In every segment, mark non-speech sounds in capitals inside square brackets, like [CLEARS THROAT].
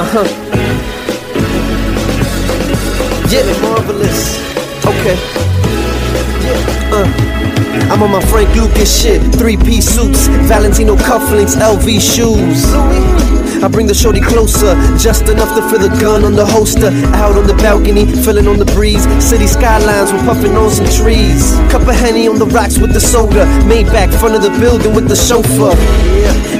Uh-huh. Yeah, marvelous. Okay. Uh. I'm on my Frank Lucas shit. Three piece suits, Valentino cufflinks, LV shoes. I bring the shorty closer, just enough to feel the gun on the holster. Out on the balcony, feeling on the breeze. City skylines, we're puffing on some trees. Cup of henny on the rocks with the soda. Made back front of the building with the chauffeur.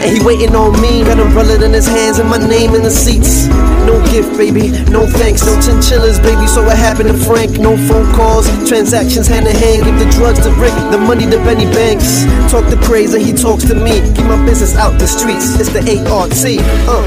And he waiting on me, got umbrella in his hands and my name in the seats. No gift, baby, no thanks, no chinchillas, baby. So what happened to Frank? No phone calls, transactions hand in hand. Give the drugs to Rick, the money to Benny Banks. Talk to Craze and he talks to me. Keep my business out the streets. It's the ART. Uh.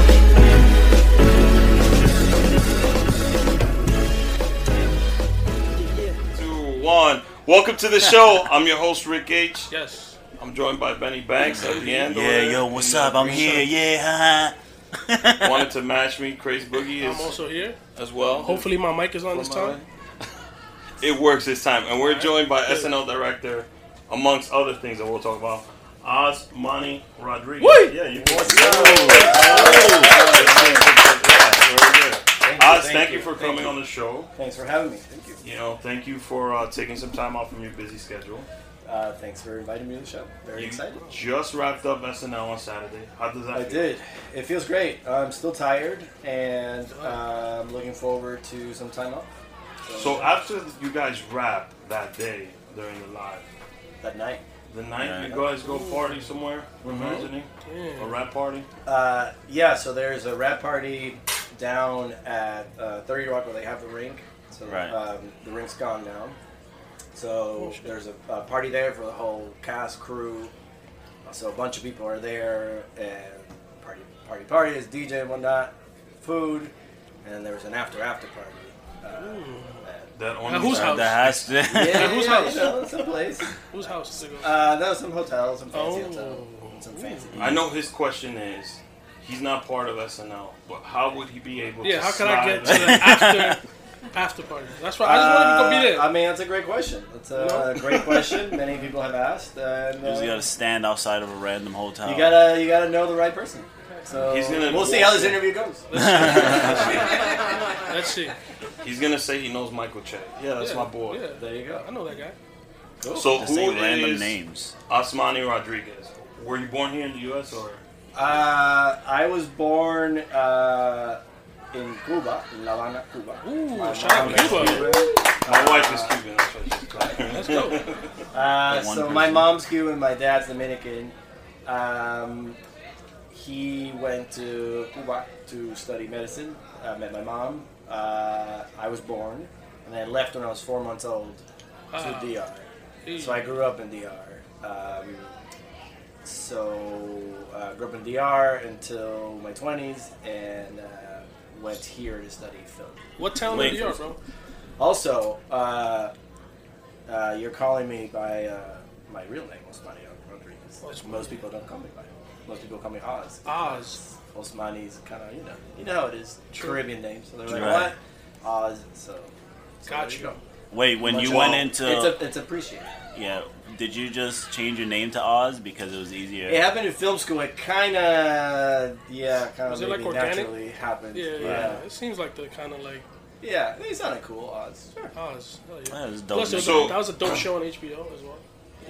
Two, one. Welcome to the show. I'm your host, Rick H. Yes. I'm joined by Benny Banks at the end. Yeah, yo, what's the up? I'm green here. shirt. Yeah, haha. [LAUGHS] Wanted to match me. Crazy Boogie I'm also here. as well. Hopefully my mic is on this time. It works this time. And we're joined by. SNL director, amongst other things that we'll talk about, Osmani Rodriguez. Woo! Yeah, you What's Oz, thank, you for coming on the show. Thanks for having me. Thank you. You know, thank you for uh, taking some time off from your busy schedule. Uh, thanks for inviting me to the show. Very You excited. just wrapped up SNL on Saturday. How does that I feel? did. It feels great. I'm still tired, and uh, I'm looking forward to some time off. So after you guys rap that day during the live, that night, the night Yeah. you guys go party somewhere, Mhm. imagining a rap party. uh, yeah. So there's a rap party down at uh, 30 Rock where they have the rink. So Right. um, the rink's gone now. So there's a, a party there for the whole cast crew. So a bunch of people are there and party, party, party. is DJ and whatnot, food, and there was an after after party. Uh, That At only whose house? That has to. yeah, Yeah, yeah, whose yeah, house? you know, some place. Whose house is it going? Uh, that was some hotel, some fancy Oh. hotel, some fancy. I know his question is, he's not part of SNL, but how would he be able yeah, to how can I get to the after after party? That's why I just wanted to go be there. Uh, I mean, that's a great question. That's a No? great question. Many people have asked, and You just uh, gotta stand outside of a random hotel. you gotta you gotta know the right person. So He's gonna we'll see how this in. interview goes. Let's see. [LAUGHS] He's gonna say he knows Michael Che. Yeah, that's Yeah, my boy. Yeah, There you go. I know that guy. So Just who say random is names. Osmani Rodriguez? Were you born here in the U.S. or? Uh, I was born uh, in Cuba, in La Habana, Cuba. Ooh, My shout out mom to is Cuba. Cuban. My Uh, wife is Cuban. That's why she's talking. [LAUGHS] Let's go. [LAUGHS] Uh, The one so my mom's Cuban, my dad's Dominican. Um, he went to Cuba to study medicine. I met my mom. Uh, I was born, and I left when I was four months old to Ah. DR. So I grew up in DR. Um, so uh, grew up in DR until my twenties, and uh, went here to study film. What town in York, bro? Also, uh, uh, you're calling me by uh, my real name, Osmani Rodriguez, which most people don't call me by. Most people call me Oz. Oz. Osmani's kind of, you know, you know how it is, True. Caribbean name. So they're like, Right. what? Oz. So, so Got you. go. Wait, when you went love. into It's a, it's appreciated. yeah, did you just change your name to Oz because it was easier? It happened in film school. It kind of, yeah, kind of like, organic? naturally happened. Yeah, yeah. yeah. It seems like the kind of like Yeah, it sounded cool, Oz. Sure. Oz. Hell yeah. Yeah, it was dope. Plus, was- So- that was a dope show on HBO as well.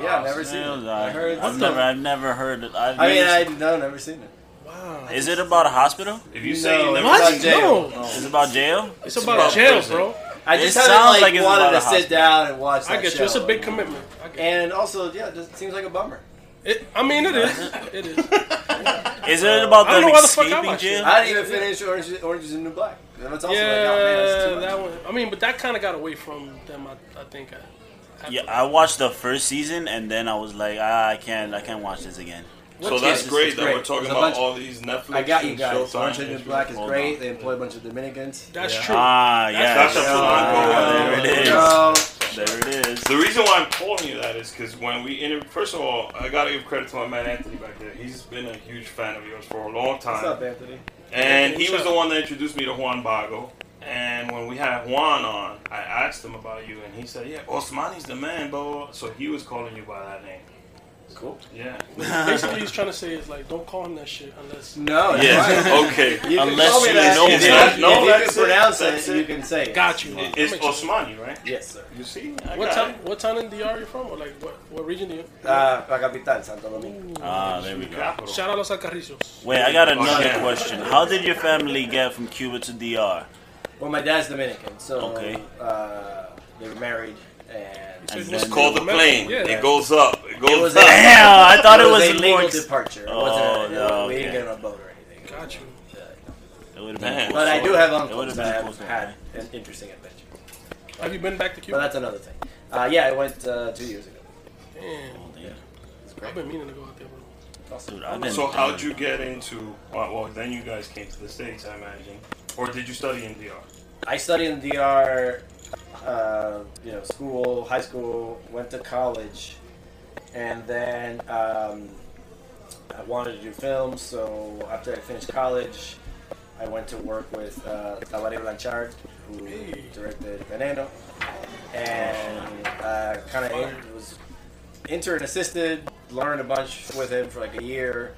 Yeah, I've never seen it it. I heard. I've never, I've never heard it. I've I mean, I never- no, never seen it. Wow. is it about a hospital? If you say you No, never What? it's about jail. No. Is it about jail? It's about about jail, prison. bro. I It just haven't sounds like, like it's wanted about to a sit down and watch that I get show. you. It's a big commitment. And also, yeah, it just seems like a bummer. it. I mean, it is. [LAUGHS] It is. Is it about I don't them know why the fuck I escaping watched it. jail? I didn't even finish Orange, Orange is the New Black. That's also yeah, like, oh man, that's too that one. I mean, but that kind of got away from them. I, I think. I, Yeah, I watched the first season and then I was like, ah, I can't, I can't watch this again. So that's It's- great that great. we're talking about bunch- all these Netflix. I got you guys. Showtime Orange is New Black is great. on. They employ a bunch of Dominicans. That's Yeah. true. Ah, yeah. That's a Yeah, full-on there it is. Go. There it is. The reason why I'm calling you that is because when we inter- first of all, I gotta give credit to my man Anthony back there. He's been a huge fan of yours for a long time. What's up, Anthony? and he was What's the one that introduced me to Juan Bago. And when we had Juan on, I asked him about you, and he said, "Yeah, Osmani's the man, bro." So he was calling you by that name. Cool. Yeah. [LAUGHS] Basically, he's trying to say is like, don't call him that shit unless. No, that's Yeah. right. [LAUGHS] Okay. You can Unless you that. know if him. you- Yeah, no, if you can pronounce it, it. you can say it. Got you. It's That makes. Osmani, right? Yes, sir. You see? I What town? it. What town in DR you from, or like what what region do you? Uh, La Capital, Santo Domingo. Ah, there we go. Capital. Shout out Los Alcarrizos. Wait, I got another yeah. question. How did your family get from Cuba to DR? Well, my dad's Dominican, so Okay. uh, they were married, and And It's then- It's called the plane. Yeah. It goes up. It it was up. a, Damn, I thought it was a more legal ex- departure. It Oh, wasn't, a- no, we didn't get on a boat or anything. Got you. It would've Man. been But I do have It uncles would've that been have cool had an interesting adventure. Have you been back to Cuba? But Cuba? that's another thing. Uh, yeah, I went uh, two years ago. Damn, It's I've great. been meaning to go out there. Awesome. Dude, I've been. So how'd you get into? Well, well, then you guys came to the states, I imagine, or did you study in DR? I studied in DR, uh, you know, school, high school, went to college, and then um, I wanted to do film. So after I finished college, I went to work with uh, Tabaré Blanchard, who directed Veneno, and uh, kind of was intern assisted. Learned a bunch with him for like a year,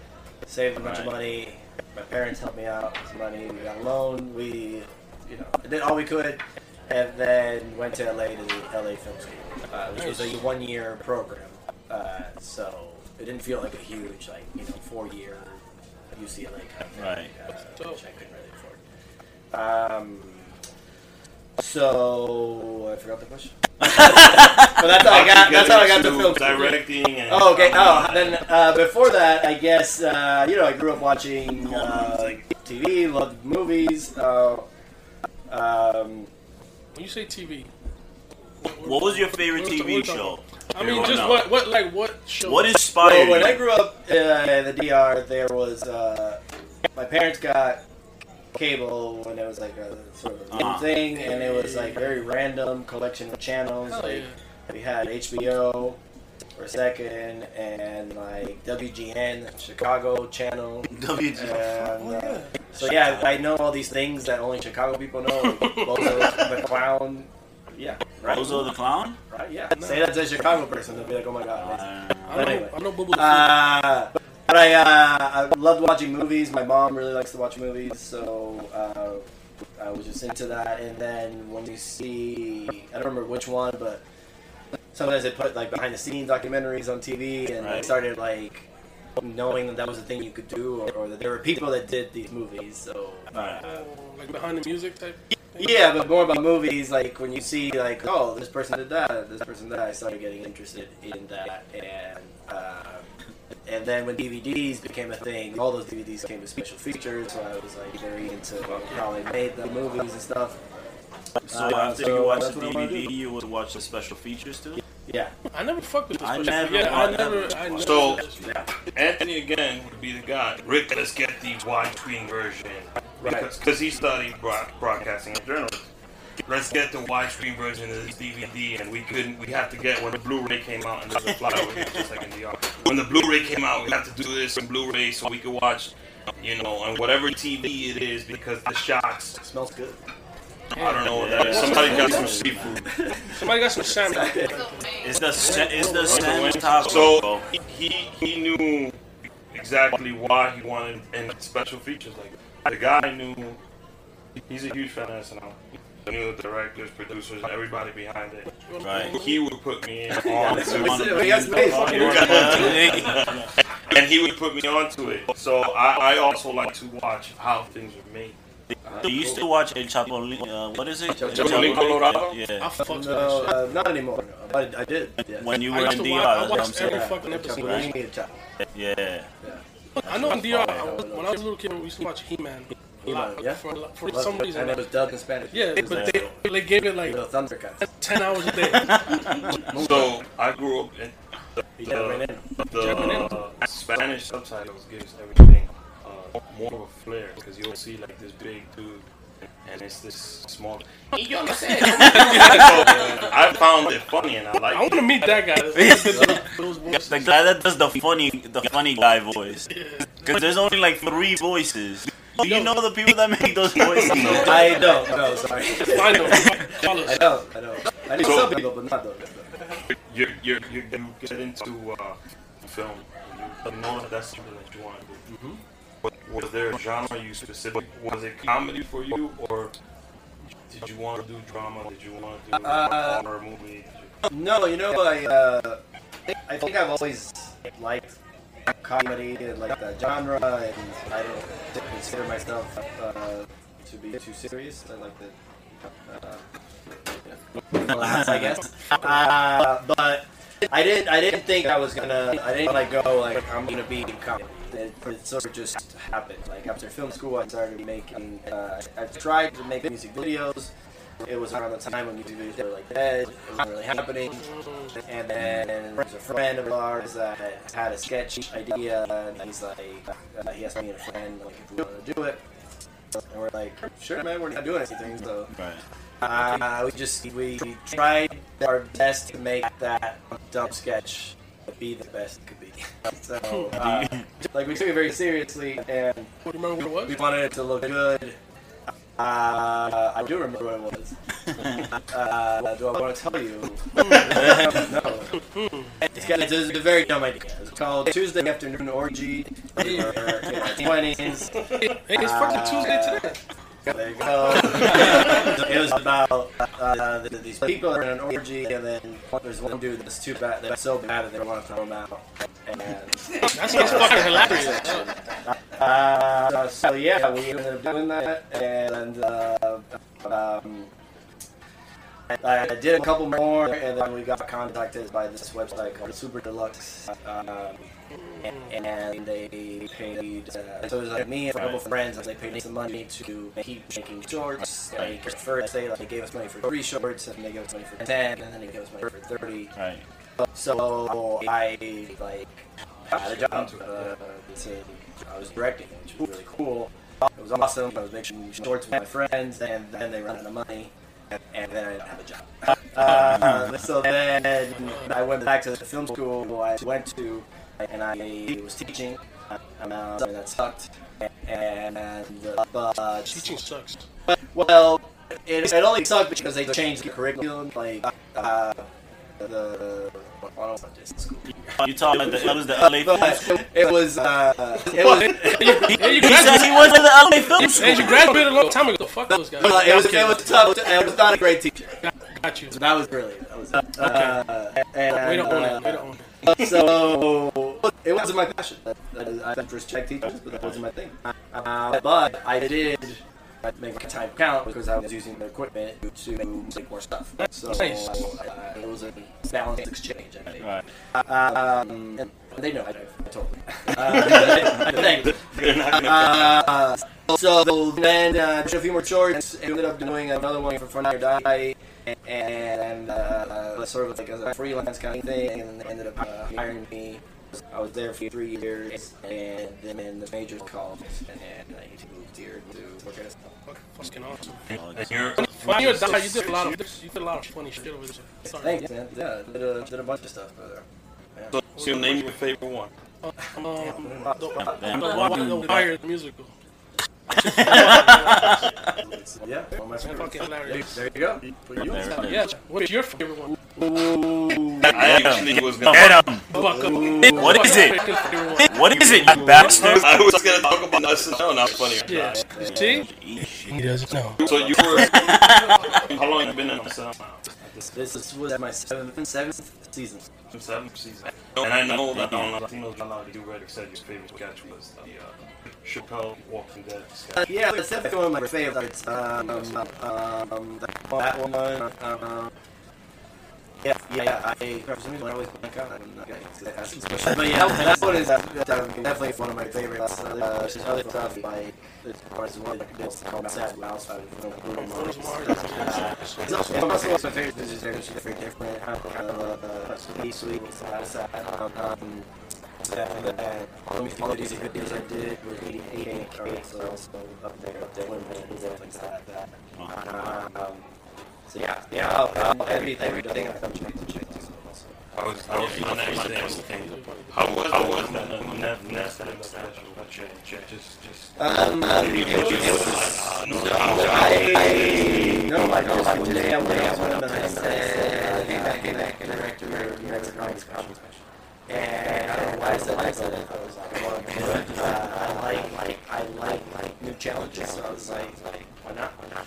saved a bunch of money. My parents helped me out with some money. We got a loan. We, you know, did all we could, and then went to LA to the LA Film School, uh, which was a one-year program. Uh, so it didn't feel like a huge, like you know, four-year UCLA kind of thing, Right. uh, dope. which I couldn't really afford. Um, so I forgot the question. [LAUGHS] but that's how I got. get That's how I got to film directing. And Oh, okay. Oh, then uh, before that, I guess uh, you know I grew up watching uh, TV, loved movies. Uh, um, When you say TV, What was your favorite TV what was- show? I mean, just know. what what like what show? What so inspired when I grew up uh, in the DR, there was uh, my parents got cable when it was like a sort of a new Ah. thing, and it was like very random collection of channels. Hell like yeah. we had HBO for a second, and like WGN Chicago channel. [LAUGHS] WGN. And, Oh, uh, yeah. so yeah, I know all these things that only Chicago people know. Like [LAUGHS] Bozo the Clown. Yeah, right. Bozo the Clown? Right, yeah. Say that to a Chicago person, they'll be like, oh my god. Uh, I know, anyway. I know Boo Boo the Uh, but I, uh, I loved watching movies. My mom really likes to watch movies, so uh, I was just into that. And then when you see, I don't remember which one, but sometimes they put like behind the scenes documentaries on TV, and I started like knowing that that was a thing you could do, or, or that there were people that did these movies. So Right. Oh, like behind the music type. Thing? yeah, but more about movies. Like when you see like, oh, this person did that, this person did that. I started getting interested in that, and uh, and then when DVDs became a thing, all those DVDs came with special features. So I was like very into how they made the movies and stuff. So Uh, after so you watch the what I wanna DVD, you would watch the special features too? Yeah, I never fucked with this. I never Yeah, I watched- never. I never. So- yeah. Anthony again would be the guy. Rick, let's get the widescreen version Right. because cause he studied broad- broadcasting and journalism. Let's get the widescreen version of this DVD, and we couldn't. We have to get when the Blu-ray came out, and there's a flyover here, just like in the art. When the Blu-ray came out, we have to do this in Blu-ray so we could watch, you know, on whatever TV it is because the shots. smells good. I don't know what that is. Somebody got some seafood. Somebody got some salmon. It's the sa- it's the salmon taco. So he he knew exactly why he wanted and special features like that. The guy knew he's a huge fan of SNL. He knew the directors, producers, everybody behind it. Right. He would put me [LAUGHS] on to We got space. [LAUGHS] and he would put me onto it. So I, I also like to watch how things are made. Do you still watch El Chapulín? Uh, what is it? El Chapulín Colorado? I Yeah. fucked No, uh, not anymore. But I did. Yeah. When you were used in to DR, I that's what I'm watched every saying. fucking episode. Chapulín y Chapo. Yeah. Shit. I know in DR, I was, when I was a little kid, we used to watch He-Man. Lot, He-Man, yeah. For, a for Loved some reason. And it was dubbed in Spanish. yeah, but like they, they gave it like little Thundercats. [LAUGHS] 10 hours a day. [LAUGHS] So I grew up in You never ran the uh, Spanish subtitles gives everything uh, more of a flair because you'll see like this big dude and it's this small. Y yo no sé. so I found it funny and I like. I want to meet that guy. Those, those voices. The guy that does the funny, the funny guy voice. Because there's only like three voices. Do you know the people that make those voices? [LAUGHS] I don't. No, sorry. [LAUGHS] [LAUGHS] I know. I us. don't. I don't. I know So- some people, but not those. You you you you get into uh, film. You, you know that that's something that you want to do. Mm-hmm. Was, was there a genre you specific? Was it comedy for you, or did you want to do drama? Did you want to do Uh, a horror movie? You, No, you know, I, uh, I think I've always liked comedy and like the genre, and I don't consider myself uh, to be too serious. I like the, uh, I guess. Uh, but I didn't, I didn't think I was gonna, I didn't like go like I'm gonna be in comedy. It, it sort of just happened. Like after film school, I started making. Uh, I tried to make music videos. It was around the time when music videos were like dead. It wasn't really happening. And then there's a friend of ours that had a sketch idea, and he's like, uh, he asked me and a friend like if we wanted to do it. And we're like, sure, man, we're not doing anything. So uh, we just we tried our best to make that dumb sketch be the best it could be. [LAUGHS] So [LAUGHS] uh, like we took it very seriously, and What do you remember what we it was? wanted it to look good. Uh, I do remember what it was. [LAUGHS] Uh, do I want to tell you? no. It's, got, it's a very dumb idea. It's called Tuesday Afternoon Orgy. We were in twenties. Hey, it's fucking Tuesday today. There you go. [LAUGHS] it was about uh, th- these people are in an orgy, and then there's one dude that's too bad, that's so bad that they want to throw him out. And That sounds fucking hilarious. uh, so yeah, we ended up doing that, and uh, um, I, I did a couple more, and then we got contacted by this website called Super Deluxe, um, and, and they paid. Uh, so it was like me and a couple of friends, and they paid me some money to keep making shorts. Like first, they like they gave us money for three shorts, and they gave us money for ten, and then they gave us money for thirty. Right. So I like had a job. Uh, to, I was directing, which was really cool. It was awesome. I was making shorts with my friends, and then they ran out of money, and then I didn't have a job. [LAUGHS] Uh, so then I went back to the film school I went to, and I was teaching. Um, something that sucked, and uh, but Teaching sucks. well, it, it only sucked because they changed the curriculum. Like, uh, the. I don't know what this is school. You talking about the, it was the LA Film School? it was. Uh, it was. Hey, [LAUGHS] you He said he graduated. went to the LA Film Hey, School. you graduated a long time ago. Fuck those guys. it was. It was tough. It was not a great teacher. Got you. So that was brilliant. That was. Uh, and, Way to own uh, it. Way to own it. So it wasn't my passion. I, I respect teachers, but that wasn't my thing. Uh, but I did make my time count because I was using the equipment to make more stuff. So Nice. uh, it was a balanced exchange. I think. Right. Um, and they know I, I told them. [LAUGHS] Uh, thank you. They're not gonna- Uh, so then uh, a few more shorts. Ended up doing another one for Funny or Die, and uh, sort of like as a freelance kind of thing. And they ended up uh, hiring me. I was there for three years, and then the major called, and I moved here to work at a Fucking awesome. and you're, When you were down, you did a lot of you did a lot of funny shit over there. Sorry. Thanks, man. Yeah, did a, did a bunch of stuff over there. so, so name your favorite one. Um, the, Damn, the, what- the, the Wire musical. Yeah, of my Fucking. There you go. Put you on. Yeah. What's your favorite one? I actually was gonna. Get him. What is it? What is it, you bastard? I was gonna talk about SNL, not funny. Yeah. See? He doesn't know. So you were. how long have you been in? This is, was my seventh, seventh season. Seventh season. And I know that on Latinos Not You Ready said your favorite sketch was the uh, Chappelle Walking Dead Uh, yeah, that's definitely one of my favorites. Um, um, um, that one. Um, yeah, yeah, I, for some reason I always blank out. I'm not gonna ask this question. But yeah, that one is uh, definitely one of my favorites. Uh, there's other stuff like, as far as one like this, called Sad Mouse. I First Mario. It's also one of my favorites because it's very, different. Uh, sweet, sweet, sad, sad. Um, um, and, uh, let me think of these videos I did with 88 cards, so also up there, up there, women and things like that. Um, so yeah, yeah, I'll, I'll, every, everything I've done, check, check this out also. I was, I was on everything. How was, how was that Nev Nest special? Check, check, just, just. Um, it was, it was, I, no, I know, I did, I went out and I said, hey, back in, back in, director, director, comics, comics, And I don't know why I said that. I said it. I was like, I want to do it. Uh, I like, like, I like, like new challenges. So I was like, why not? Why not?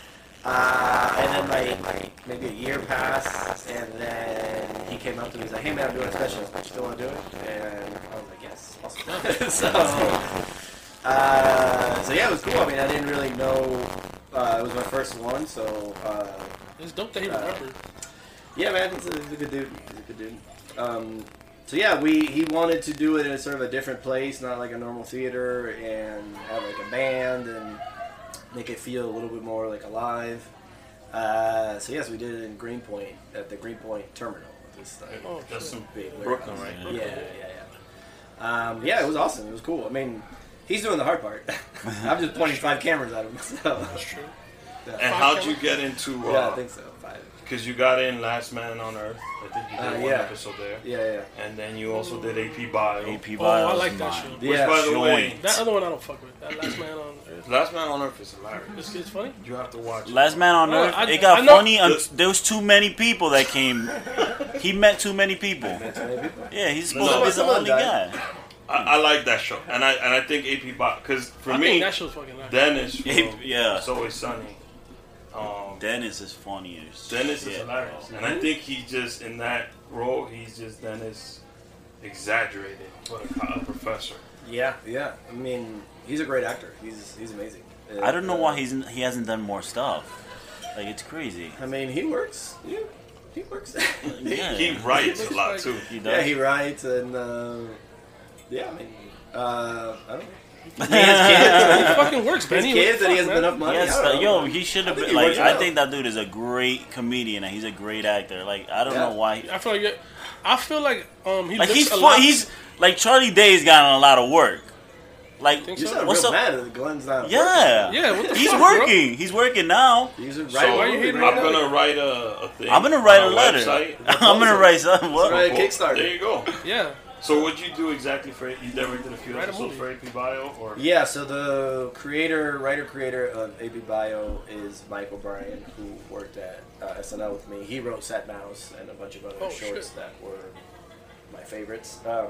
Uh, and then like maybe a year passed, and then he came up to me. He's like, "Hey man, I'm doing a special. Do you still want to do it?" And I was like, "Yes, awesome." [LAUGHS] so, [LAUGHS] uh, so yeah, it was cool. I mean, I didn't really know. Uh, it was my first one, so uh, It's dope that he remembered. yeah, man, he's a, he's a good dude. He's a good dude. Um, so yeah, we he wanted to do it in a sort of a different place, not like a normal theater, and have like a band and make it feel a little bit more like alive. Uh, so yes, we did it in Greenpoint at the Greenpoint Terminal. This uh, Oh, That's some big Brooklyn, warehouse. right? Yeah, yeah, yeah. Um, yeah, it was awesome. It was cool. I mean, he's doing the hard part. [LAUGHS] I'm just pointing five cameras at him. [LAUGHS] So. That's true. And how'd you get into? Uh, yeah I think so. Five. Because you got in Last Man on Earth. I think you did Uh, one yeah. episode there. Yeah, yeah. And then you also did AP Bio. AP Bio. Oh, I like that mine. show. Which, Yeah, by the sure. way, That other one I don't fuck with. That last man on Earth. Last Man on Earth is hilarious. This kid's funny. You have to watch it. Last Man on Earth, I- it got I know- funny. Un- there was too many people that came. He met too many people. That's how many people. Yeah, he's supposed No. to be the only guy. I, I like that show, and I and I think AP Bio because for I me, think that show's fucking. Dennis from Yeah, yeah. It's Always Sunny. Um, Dennis is funny as Dennis is shit. hilarious, and I think he just in that role, he's just Dennis exaggerated for a, professor. Yeah, yeah. I mean, he's a great actor. He's he's amazing. I don't know Uh, why he's he hasn't done more stuff. Like it's crazy. I mean, he works. [LAUGHS] Yeah, he works. Yeah. He writes a lot too. He does. yeah, he writes and uh, yeah. I mean, uh, I don't know. He It [LAUGHS] fucking works, kids. Benny. His kids, and he hasn't man. enough money. Yes, I don't uh, know. yo, he should have been like. I think that dude is a great comedian and he's a great actor. Like I don't Yeah. know why. I feel like I feel like um he Like he's a fu- lot. he's like Charlie Day's gotten a lot of work. Like You so? what's real up? mad that Glenn's not. Yeah, Yeah, what the he's fuck, bro? working. He's working now. He's a So writer. why you I'm right now? gonna write a, a thing. I'm gonna write a letter. [LAUGHS] I'm gonna write something. What? Right. Well, Kickstarter. There you go. Yeah, So what'd you do exactly for you directed a few Write a episodes for movie. AP Bio or Yeah, so the creator, writer, creator of AP Bio is Mike O'Brien, who worked at uh, SNL with me. He wrote Sad Mouse and a bunch of other Oh, shorts shit. that were my favorites. Um,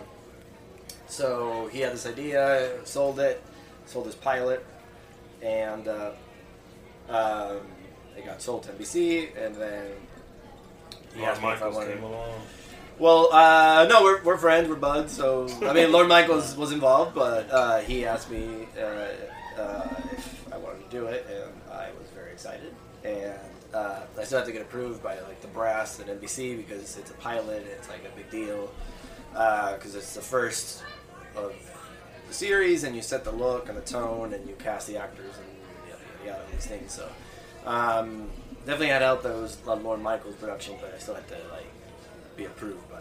so he had this idea, sold it, sold his pilot, and uh, um, it got sold to NBC, and then he Lorne asked me if I wanted. came along? Well, uh, no, we're, we're friends, we're buds. So I mean, Lorne Michaels was involved, but uh, he asked me uh, uh, if I wanted to do it, and I was very excited. And uh, I still have to get approved by like the brass at NBC because it's a pilot. And it's like a big deal because it's the first of the series, and you set the look and the tone, and you cast the actors and yada yada, yada these things. So um, definitely had that was Lorne Michaels' production, but I still had to like be approved by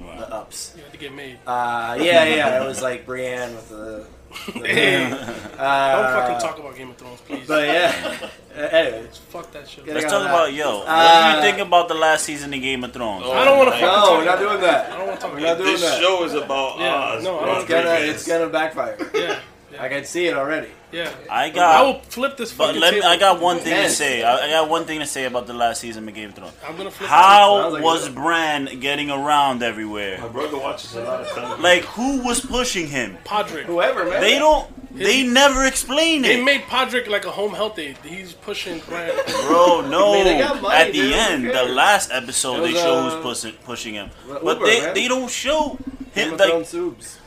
Wow. the ups. you had to get made. Uh, yeah, yeah, it was like Brienne with the. the [LAUGHS] Hey. uh, Don't fucking talk about Game of Thrones, please. But yeah, uh, anyways, Fuck that shit. Let's talk about yo. what do Uh, you think about the last season of Game of Thrones? Oh, I don't want to my fucking no, talk we're not doing it. that. I don't want to talk We're about not it. doing This that. show is about Yeah, Oz. no, I It's gonna, it's gonna backfire. Yeah, I can see it already. yeah. I got. I will flip this But fucking let me. I got one thing to say. I, I got one thing to say about the last season of Game of Thrones. I'm gonna flip. How like was it. Bran getting around everywhere? My brother watches a lot of television. Like who was pushing him? Podrick. Whoever, man. They don't. They never explain it. They made Podrick like a home health aid. He's pushing Bran. bro. [LAUGHS] No. I mean, money, At the dude. Who end, the last episode, It they was, show uh, who's pushing pushing him, Uber, but they man. they don't show Game him. of Like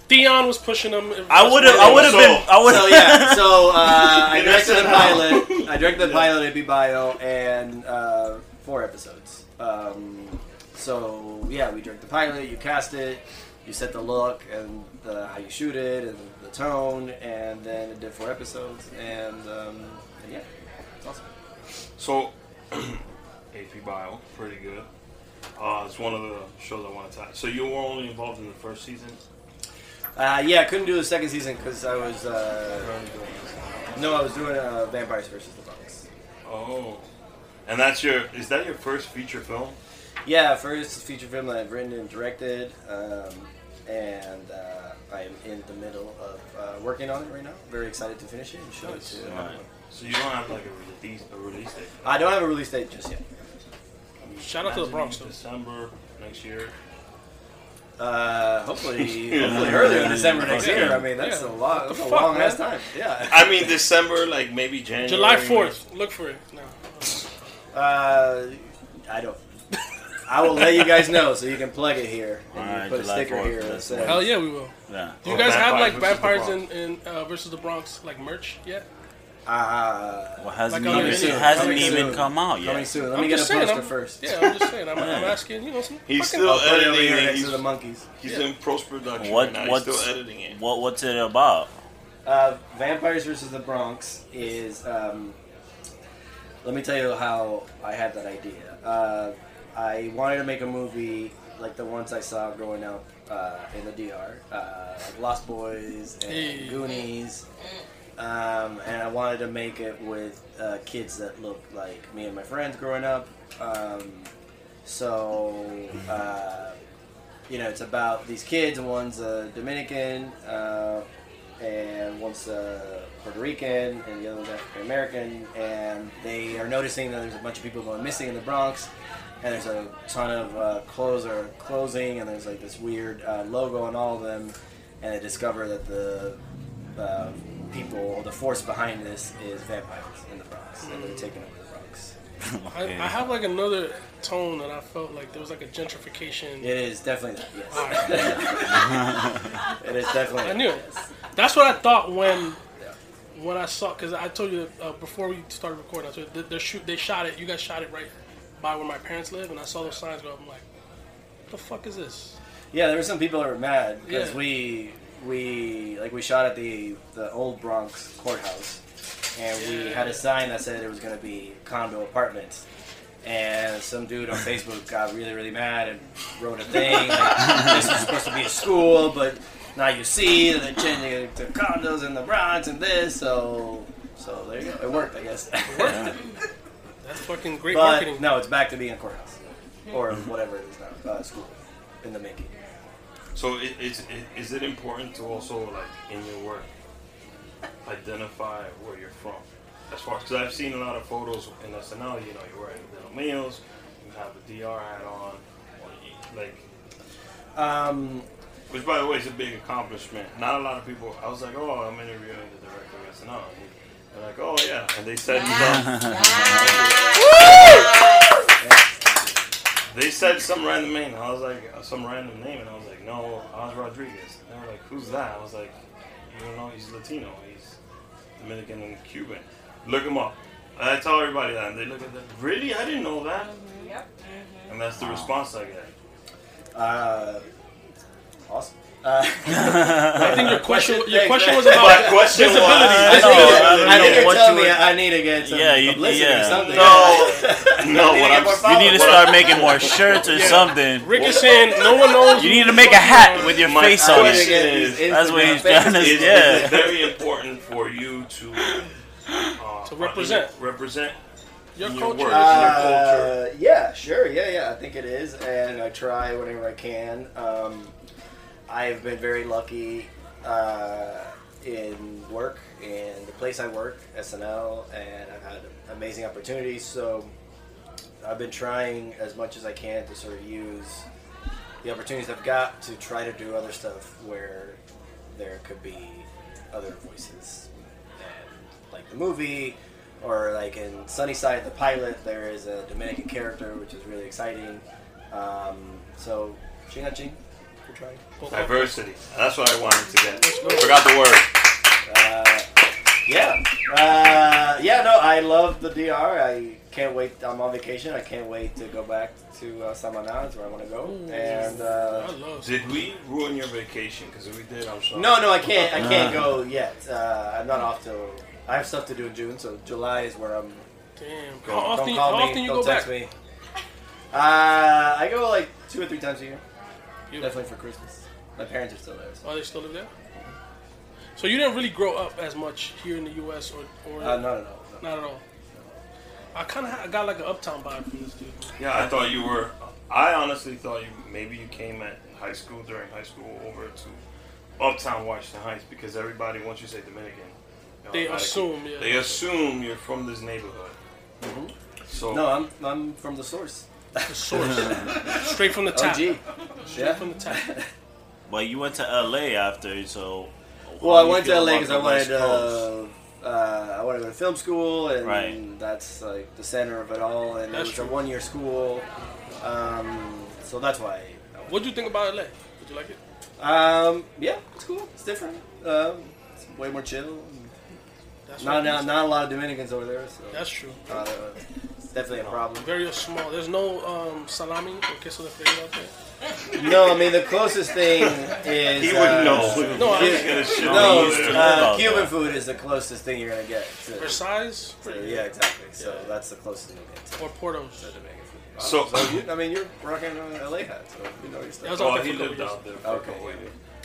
Thrones subs. Theon was pushing him. I would have. I would have So- been. I would. So yeah, so uh, [LAUGHS] I directed the pilot. I directed the pilot AP Bio and uh, four episodes. Um, so yeah, we directed the pilot. You cast it. You set the look and the, how you shoot it and the tone, and then it did four episodes. And, um, and yeah, it's awesome. So, [CLEARS THROAT] AP Bio, pretty good. Uh, it's one of the shows I want to touch. So you were only involved in the first season. Uh, yeah, I couldn't do the second season because I was uh, no, I was doing uh, Vampires versus the Bronx. Oh, and that's your is that your first feature film? Yeah, first feature film that I've written and directed, um, and uh, I'm in the middle of uh, working on it right now. Very excited to finish it and show it to. Right. So you don't have like a release a release date. I don't have a release date just yet. Shout out to the Bronx. December next year. Uh, hopefully, [LAUGHS] hopefully earlier in December next year. I mean, that's Yeah. a long, that's a fuck, long ass time. Yeah. I mean, December, like maybe January. July fourth. Look for it. No. Uh, I don't. I will let you guys know so you can plug it here and you Alright, put a sticker 4th, here that that's says. Hell yeah, we will. Yeah. Do you Oh, guys have like Vampires vampires in, in uh, versus the Bronx like merch yet? Uh, Well, hasn't Like even, the hasn't Coming even soon. come out yet. coming soon. Let I'm me get a just saying, poster I'm- first. Yeah, I'm just saying. I'm, I'm asking. You know, some He's still I'll put it over editing it. next He's, to the monkeys. he's in post production What- right now. He's what's- still editing it. What what's it about? Uh, Vampires versus the Bronx is. Um, let me tell you how I had that idea. Uh, I wanted to make a movie like the ones I saw growing up uh, in the DR, uh, like Lost Boys and Hey. Goonies. Um, and I wanted to make it with uh, kids that look like me and my friends growing up. Um, so, uh, you know, it's about these kids, one's a Dominican, uh, and one's a Puerto Rican, and the other one's African American, and they are noticing that there's a bunch of people going missing in the Bronx, and there's a ton of uh, clothes are closing, and there's like this weird uh, logo on all of them, and they discover that the people, the force behind this is vampires in the Bronx, and they're taking over the Bronx. I, I have like another tone that I felt like there was like a gentrification. It is definitely that, yes. Alright. [LAUGHS] it is definitely I knew it. That's what I thought when when I saw because I told you uh, before we started recording. I told you they, they shoot they shot it. You guys shot it right by where my parents live, and I saw those signs go. up. I'm like, what the fuck is this? Yeah, there were some people that were mad because Yeah. we we like we shot at the the old Bronx courthouse, and we had a sign that said it was going to be condo apartments. And some dude on Facebook got really really mad and wrote a thing like this is supposed to be a school, but now you see that they're changing it to condos in the Bronx and this. So so there you go. It worked, I guess. [LAUGHS] That's fucking great but marketing. no, it's back to being a courthouse or whatever it is now, uh, school in the making. So it, it's it, is it important to also like in your work identify where you're from? As far because I've seen a lot of photos in SNL, you know, you're wearing little meals, you have the DR hat on, or you- like Um, which by the way is a big accomplishment. Not a lot of people. I was like, oh, I'm interviewing the director of SNL. And he- they're like, oh yeah, and they said [LAUGHS] they said some random name. I was like, uh, some random name, and I was like, no, Oz Rodriguez. And they were like, who's that? I was like, you don't know, he's Latino. He's Dominican and Cuban. Look him up. And I tell everybody that, and they look at that. Really? I didn't know that. Yep. And that's the response I get. uh, awesome. Uh, I think your question your Thanks, question was about My question was, I I know, I don't I think you're telling me I need to get some Yeah, you- publicity or yeah. something. no, [LAUGHS] no. need What get I'm, You need to start making more shirts or something. Rick is saying no one knows. You need to make a hat with your My face on question it. is- That's what he's trying to is, is Yeah. it very important for you to [LAUGHS] uh, To represent. represent your your culture. work. is- Uh, yeah, sure. Yeah, yeah. I think it is, and I try whenever I can. Um, I've been very lucky uh, in work in the place I work, SNL, and I've had amazing opportunities. So I've been trying as much as I can to sort of use the opportunities I've got to try to do other stuff where there could be other voices, and like the movie or like in Sunnyside, the pilot, there is a Dominican character, which is really exciting. Um, so, chinga ching for trying. diversity. That's what I wanted to get. Forgot the word. Uh, yeah, uh, yeah. No, I love the DR. I can't wait. I'm on vacation. I can't wait to go back to uh, Samaná. It's where I want to go. And I uh, love. Did we ruin your vacation? Because if we did, I'm sorry. no, no, I can't. I can't go yet. Uh, I'm not off till. I have stuff to do in June, so July is where I'm Damn. Go. How often? Don't How call me. you don't go back? text me. Uh, I go like two or three times a year. You- Definitely for Christmas. My parents are still there. So. Oh, they still live there. So you didn't really grow up as much here in the U.S. or, or Uh, no, no, no. no. not at all. I kind of got like an uptown vibe from this dude. Yeah, I thought you were. I honestly thought you maybe you came at high school during high school over to Uptown Washington Heights because everybody once you say Dominican, you know, They assume, yeah. they assume you're from this neighborhood. So No, I'm I'm from the source. The source, [LAUGHS] straight from the tap. OG. Straight Yeah. from the tap. [LAUGHS] But you went to LA after, so. Well, I went to LA because I wanted to. Uh, I wanted to go to film school, and Right. that's like the center of it all. And That's it was true. a one-year school, um, so that's why. What'd you think about LA? Did you like it? Um, yeah, it's cool. It's different. Um, it's way more chill. That's Not, not not a lot of Dominicans over there, so That's true. uh, it's definitely a problem. Very small. There's no um, salami or queso de freír out there. No, I mean the closest thing is He uh, wouldn't know. No, I- He's gonna shit No, on used to you. uh, Cuban there. food is the closest thing you're gonna get. To, Versailles, to- yeah, exactly. So that's the closest thing you get to or Portos. Dominican food. So- so you, I mean, you're rocking an LA hat, so you know your stuff. was out Oh, he for a couple lived out there. For Okay. a couple.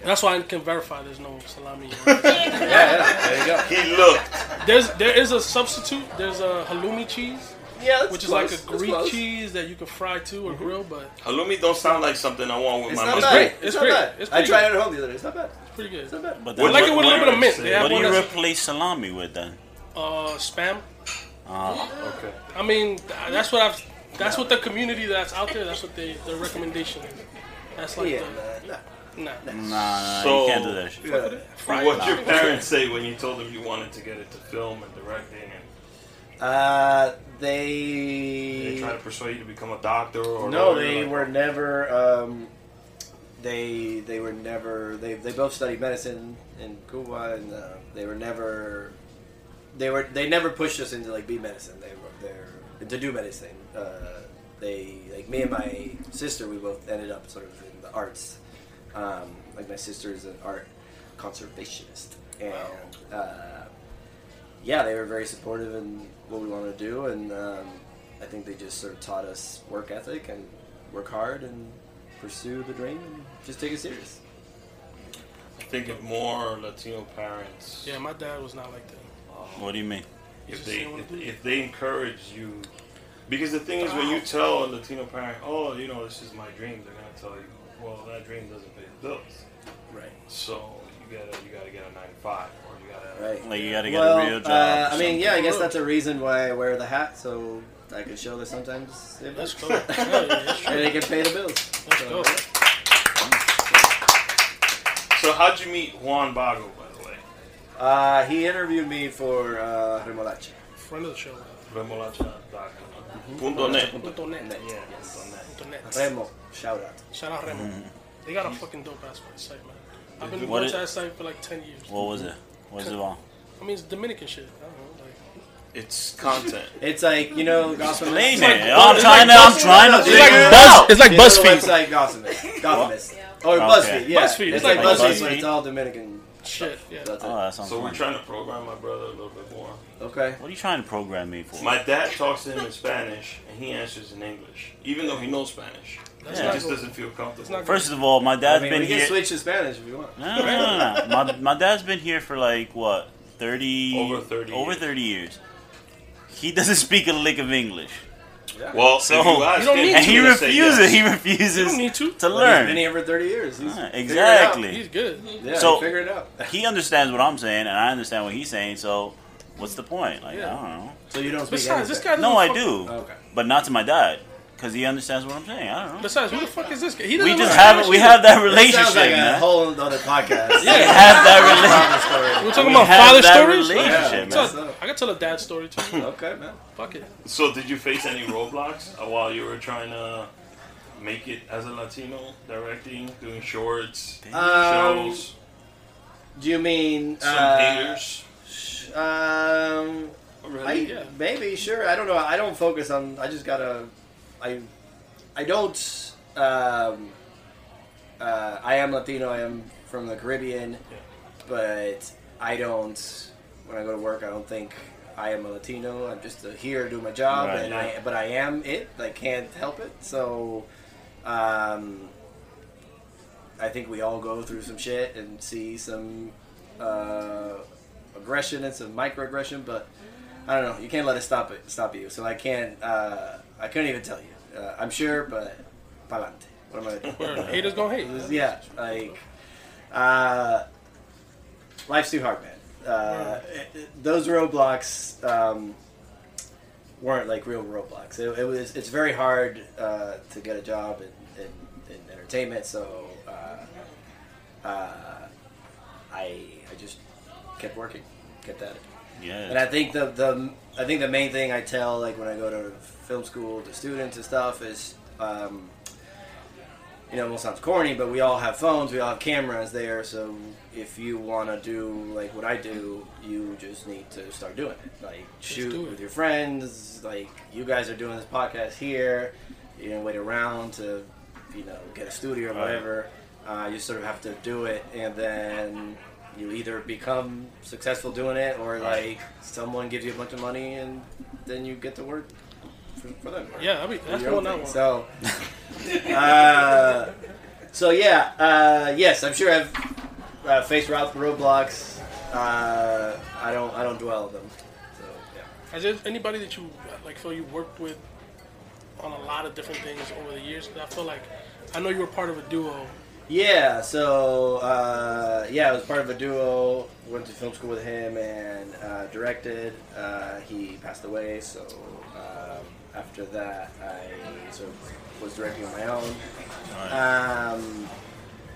That's why I can verify there's no salami. [LAUGHS] Yeah, yeah, there you go. He looked. there's there is a substitute. There's a halloumi cheese, Yeah, that's which is like a Greek cheese that you can fry too or grill, but Halloumi don't sound like something I want with It's my not mouth. bad. great. It's, It's not great. bad. It's I pretty tried good. it at home the other day. It's not bad. it's pretty good. It's good. not bad. But I like it with a little bit of mint. They what do you replace salami with then? uh, spam. Uh, Okay. I mean, that's what I've. That's what the community that's out there. That's what they their recommendation is. That's like Yeah, the, nah, nah. nah, nah, So- you can't do that Yeah. What'd your parents say when you told them you wanted to get into film and directing? And Uh, they. they try to persuade you to become a doctor or No, they Like, were never. Um, they they were never. They they both studied medicine in Cuba, and uh, they were never. They were they never pushed us into like be medicine. They were there to do medicine. Uh, they like me and my sister. We both ended up sort of in the arts. Um, like my sister is an art conservationist, and uh, yeah, they were very supportive in what we wanted to do, and um, I think they just sort of taught us work ethic and work hard and pursue the dream and just take it serious. I think if more Latino parents, Yeah, my dad was not like that. What do you mean? If they if, if they encourage you, because the thing is when you tell a Latino parent, oh, you know, this is my dream, they're gonna tell you, well, that dream doesn't pay the bills, Right. so you gotta you gotta get a nine to five or you gotta Right. Like you gotta get well, a real job. Uh, I mean, yeah, I guess that's a reason why I wear the hat, so I can show that sometimes it Let's Yeah, yeah, that's [LAUGHS] and true. they can pay the bills. Let's So, go. So how'd you meet Juan Bago, by the way? Uh, he interviewed me for uh, Remolacha. Friend of the show. Remolacha.com. Punto net. Punto net. Net, Yeah, yes. punto net. Remo, shout out. Shout out Remo. They got a fucking dope ass site, man. I've been What going is- to that site for like 10 years. What was it? What's it on? I mean, it's Dominican shit. I don't know. Like, It's content. [LAUGHS] It's like, you know, Gotham. Explain It's it. like- I'm it's trying to. like I'm trying to It's figure like it Buzz- out. it's like You know the BuzzFeed. website Gothamist. Gothamist. Or Okay. BuzzFeed, yeah. BuzzFeed, It's, it's like like BuzzFeed, BuzzFeed. but it's all Dominican. shit, yeah. That's it. Oh, that sounds So we're fun. trying to program my brother a little bit more. Okay. What are you trying to program me for? My dad talks to him in Spanish, and he answers in English, even though he knows Spanish. That's Yeah. not just good. doesn't feel comfortable. First of all, my dad's I mean, been we can here. switch to Spanish if you want. No, no, no, no, no. My, my dad's been here for like what, thirty? Over 30 Over years. thirty years. He doesn't speak a lick of English, Well, So- if you, ask You don't him, need and he's he gonna refuses. yes. He You refuses don't need to. to Well, learn. He's been here for 30 years. He's Ah, figured it out. exactly. He's good. Yeah, So- he figured it out. [LAUGHS] He understands what I'm saying, and I understand what he's saying. So, what's the point? Like, Yeah. I don't know. So you don't speak Besides, this guy. No, I fuck- do, Okay. but not to my dad, because he understands what I'm saying. I don't know. Besides, who the fuck is this guy? He We doesn't just have we have that relationship, sounds like man. a whole other podcast. [LAUGHS] yeah, we have that relationship. We're talking We about have father that stories. relationship, Yeah. man. So- I can tell a dad story too. [LAUGHS] Okay, man. Fuck it. So, did you face any roadblocks uh, [LAUGHS] while you were trying to make it as a Latino, directing, doing shorts, Um, shows? Do you mean Some uh, haters? Um, I, Yeah. maybe sure. I don't know. I don't focus on. I just gotta. I, I don't. Um, uh, I am Latino. I am from the Caribbean, Yeah. but I don't. When I go to work, I don't think I am a Latino. I'm just here to do my job, Right. and I. But I am it. I can't help it. So, um, I think we all go through some shit and see some uh, aggression and some microaggression, but I don't know. You can't let it stop it stop you. So I can't. Uh, I couldn't even tell you. Uh, I'm sure, but pa'lante. What am I? [LAUGHS] Where Gonna haters gonna hate. [LAUGHS] yeah, like uh, life's too hard, man. Uh, it- it- those roadblocks. Um, weren't like real roadblocks. It, it was it's very hard uh, to get a job in, in, in entertainment, so uh, uh, I I just kept working, kept at it. And I think the the I think the main thing I tell like when I go to film school to students and stuff is, um, you know, it almost sounds corny, but we all have phones, we all have cameras there. So if you want to do like what I do, you just need to start doing it. Like shoot it. with your friends. Like you guys are doing this podcast here. You don't wait around to, you know, get a studio or Right. whatever. Uh, you sort of have to do it, and then you either become successful doing it, or like someone gives you a bunch of money, and then you get to work for, for them. Yeah, I mean, Do that's your the own one I thing. want. So, uh, so yeah, uh, yes, I'm sure I've uh, faced route roadblocks. Uh, I don't, I don't dwell on them. So yeah. Has there anybody that you like feel you worked with on a lot of different things over the years? 'Cause I feel like I know you were part of a duo. Yeah, so uh, yeah, I was part of a duo. Went to film school with him and uh, directed. Uh, he passed away, so um, after that, I sort of was directing on my own. Um,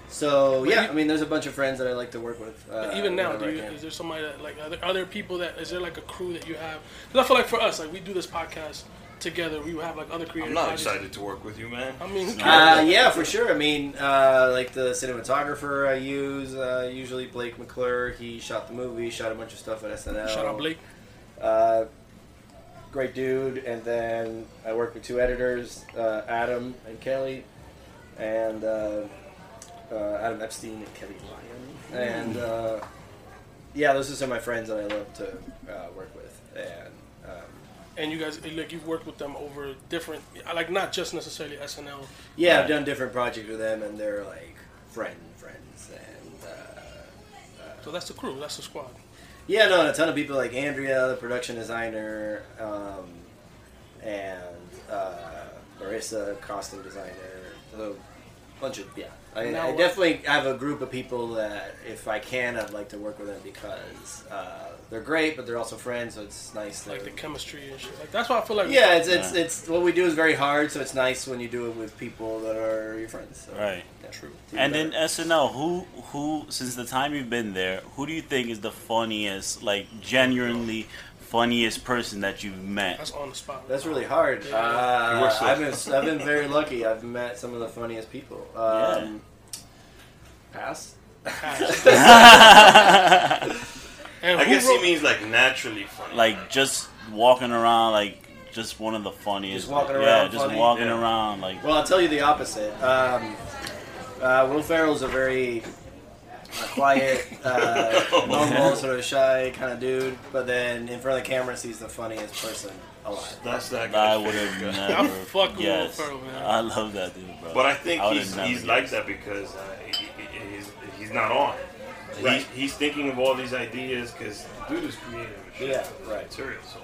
so But yeah, you- I mean, there's a bunch of friends that I like to work with. Uh, even now, do you, is there somebody that like are there, are there people that is there like a crew that you have? Because I feel like for us, like we do this podcast together, we have like other creative. I'm not projects. excited to work with you, man. I mean, Uh, yeah, for sure. I mean, uh, like the cinematographer I use, uh, usually Blake McClure. He shot the movie, shot a bunch of stuff at SNL. shout out Blake. Uh, great dude. And then I work with two editors, uh, Adam and Kelly, and uh, uh, Adam Epstein and Kelly Lyon. And uh, yeah, those are some of my friends that I love to uh, work with. And And you guys, like you've worked with them over different, like not just necessarily SNL. yeah, I've done different projects with them, and they're like friend friends. And uh, So that's the crew. That's the squad. Yeah, no, and a ton of people like Andrea, the production designer, um, and uh, Marissa, costume designer. So a bunch of yeah. I, I definitely have a group of people that, if I can, I'd like to work with them because uh, they're great, but they're also friends. So it's nice Like the chemistry and shit. Like that's why I feel like yeah. It's it's Yeah. it's what we do is very hard. So it's nice when you do it with people that are your friends. So, Right. Yeah, true. And in SNL, who who since the time you've been there, who do you think is the funniest, like genuinely funniest person that you've met? that's on the spot. That's really hard. Yeah. Uh, You work so- I've been I've been very [LAUGHS] lucky. I've met some of the funniest people. Um, Pass. [LAUGHS] [LAUGHS] And I guess wrote- he means like naturally funny. like just walking around, like just one of the funniest. Just walking yeah, around just funny? walking Yeah. around, like Well, I'll tell you the opposite. Um, uh, Will Ferrell's a very uh, quiet, uh, [LAUGHS] normal, sort of shy kind of dude, but then in front of the camera, he's the funniest person alive. that's that guy. I guy. would have never. I'm fucking Will Ferrell, man. I love that dude, bro. But I think I would've he's he's guessed. like that because uh, he, he- he's he's not on. Right. He's, he's thinking of all these ideas because dude is creative. and shit Yeah, right. Material. So,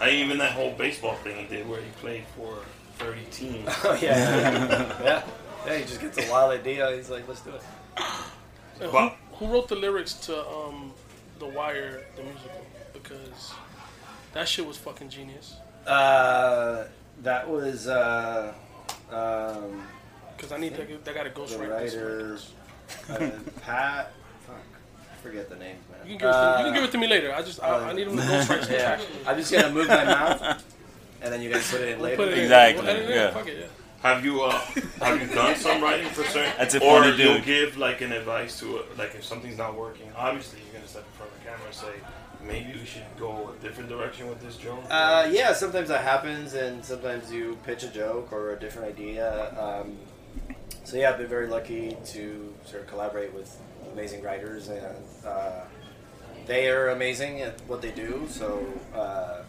I even that whole baseball thing he did where he played for 30 teams. [LAUGHS] Oh yeah, yeah, [LAUGHS] yeah. Yeah, he just gets a wild idea. He's like, let's do it. Who, who wrote the lyrics to um, The Wire, the musical? Because that shit was fucking genius. Uh, that was uh, um, Because I need to, I got a the ghostwriter. this writer record. uh, Pat. Fuck, I forget the names, man. You can, give it to, you can Uh, give it to me later. I just I, I need him to ghostwrite [LAUGHS] some Yeah, tracks. I'm just gonna move my mouth, and then you guys put it in We'll later. put it in. Exactly, We'll edit in. yeah. Fuck it, yeah. Have you uh, have you done some writing for certain? That's a or funny you'll give like an advice to a, like if something's not working. Obviously, you're gonna step in front of the camera and say, maybe we should go a different direction with this joke. Uh, yeah, sometimes that happens, and sometimes you pitch a joke or a different idea. Um, so yeah, I've been very lucky to sort of collaborate with amazing writers, and uh, they are amazing at what they do. So uh,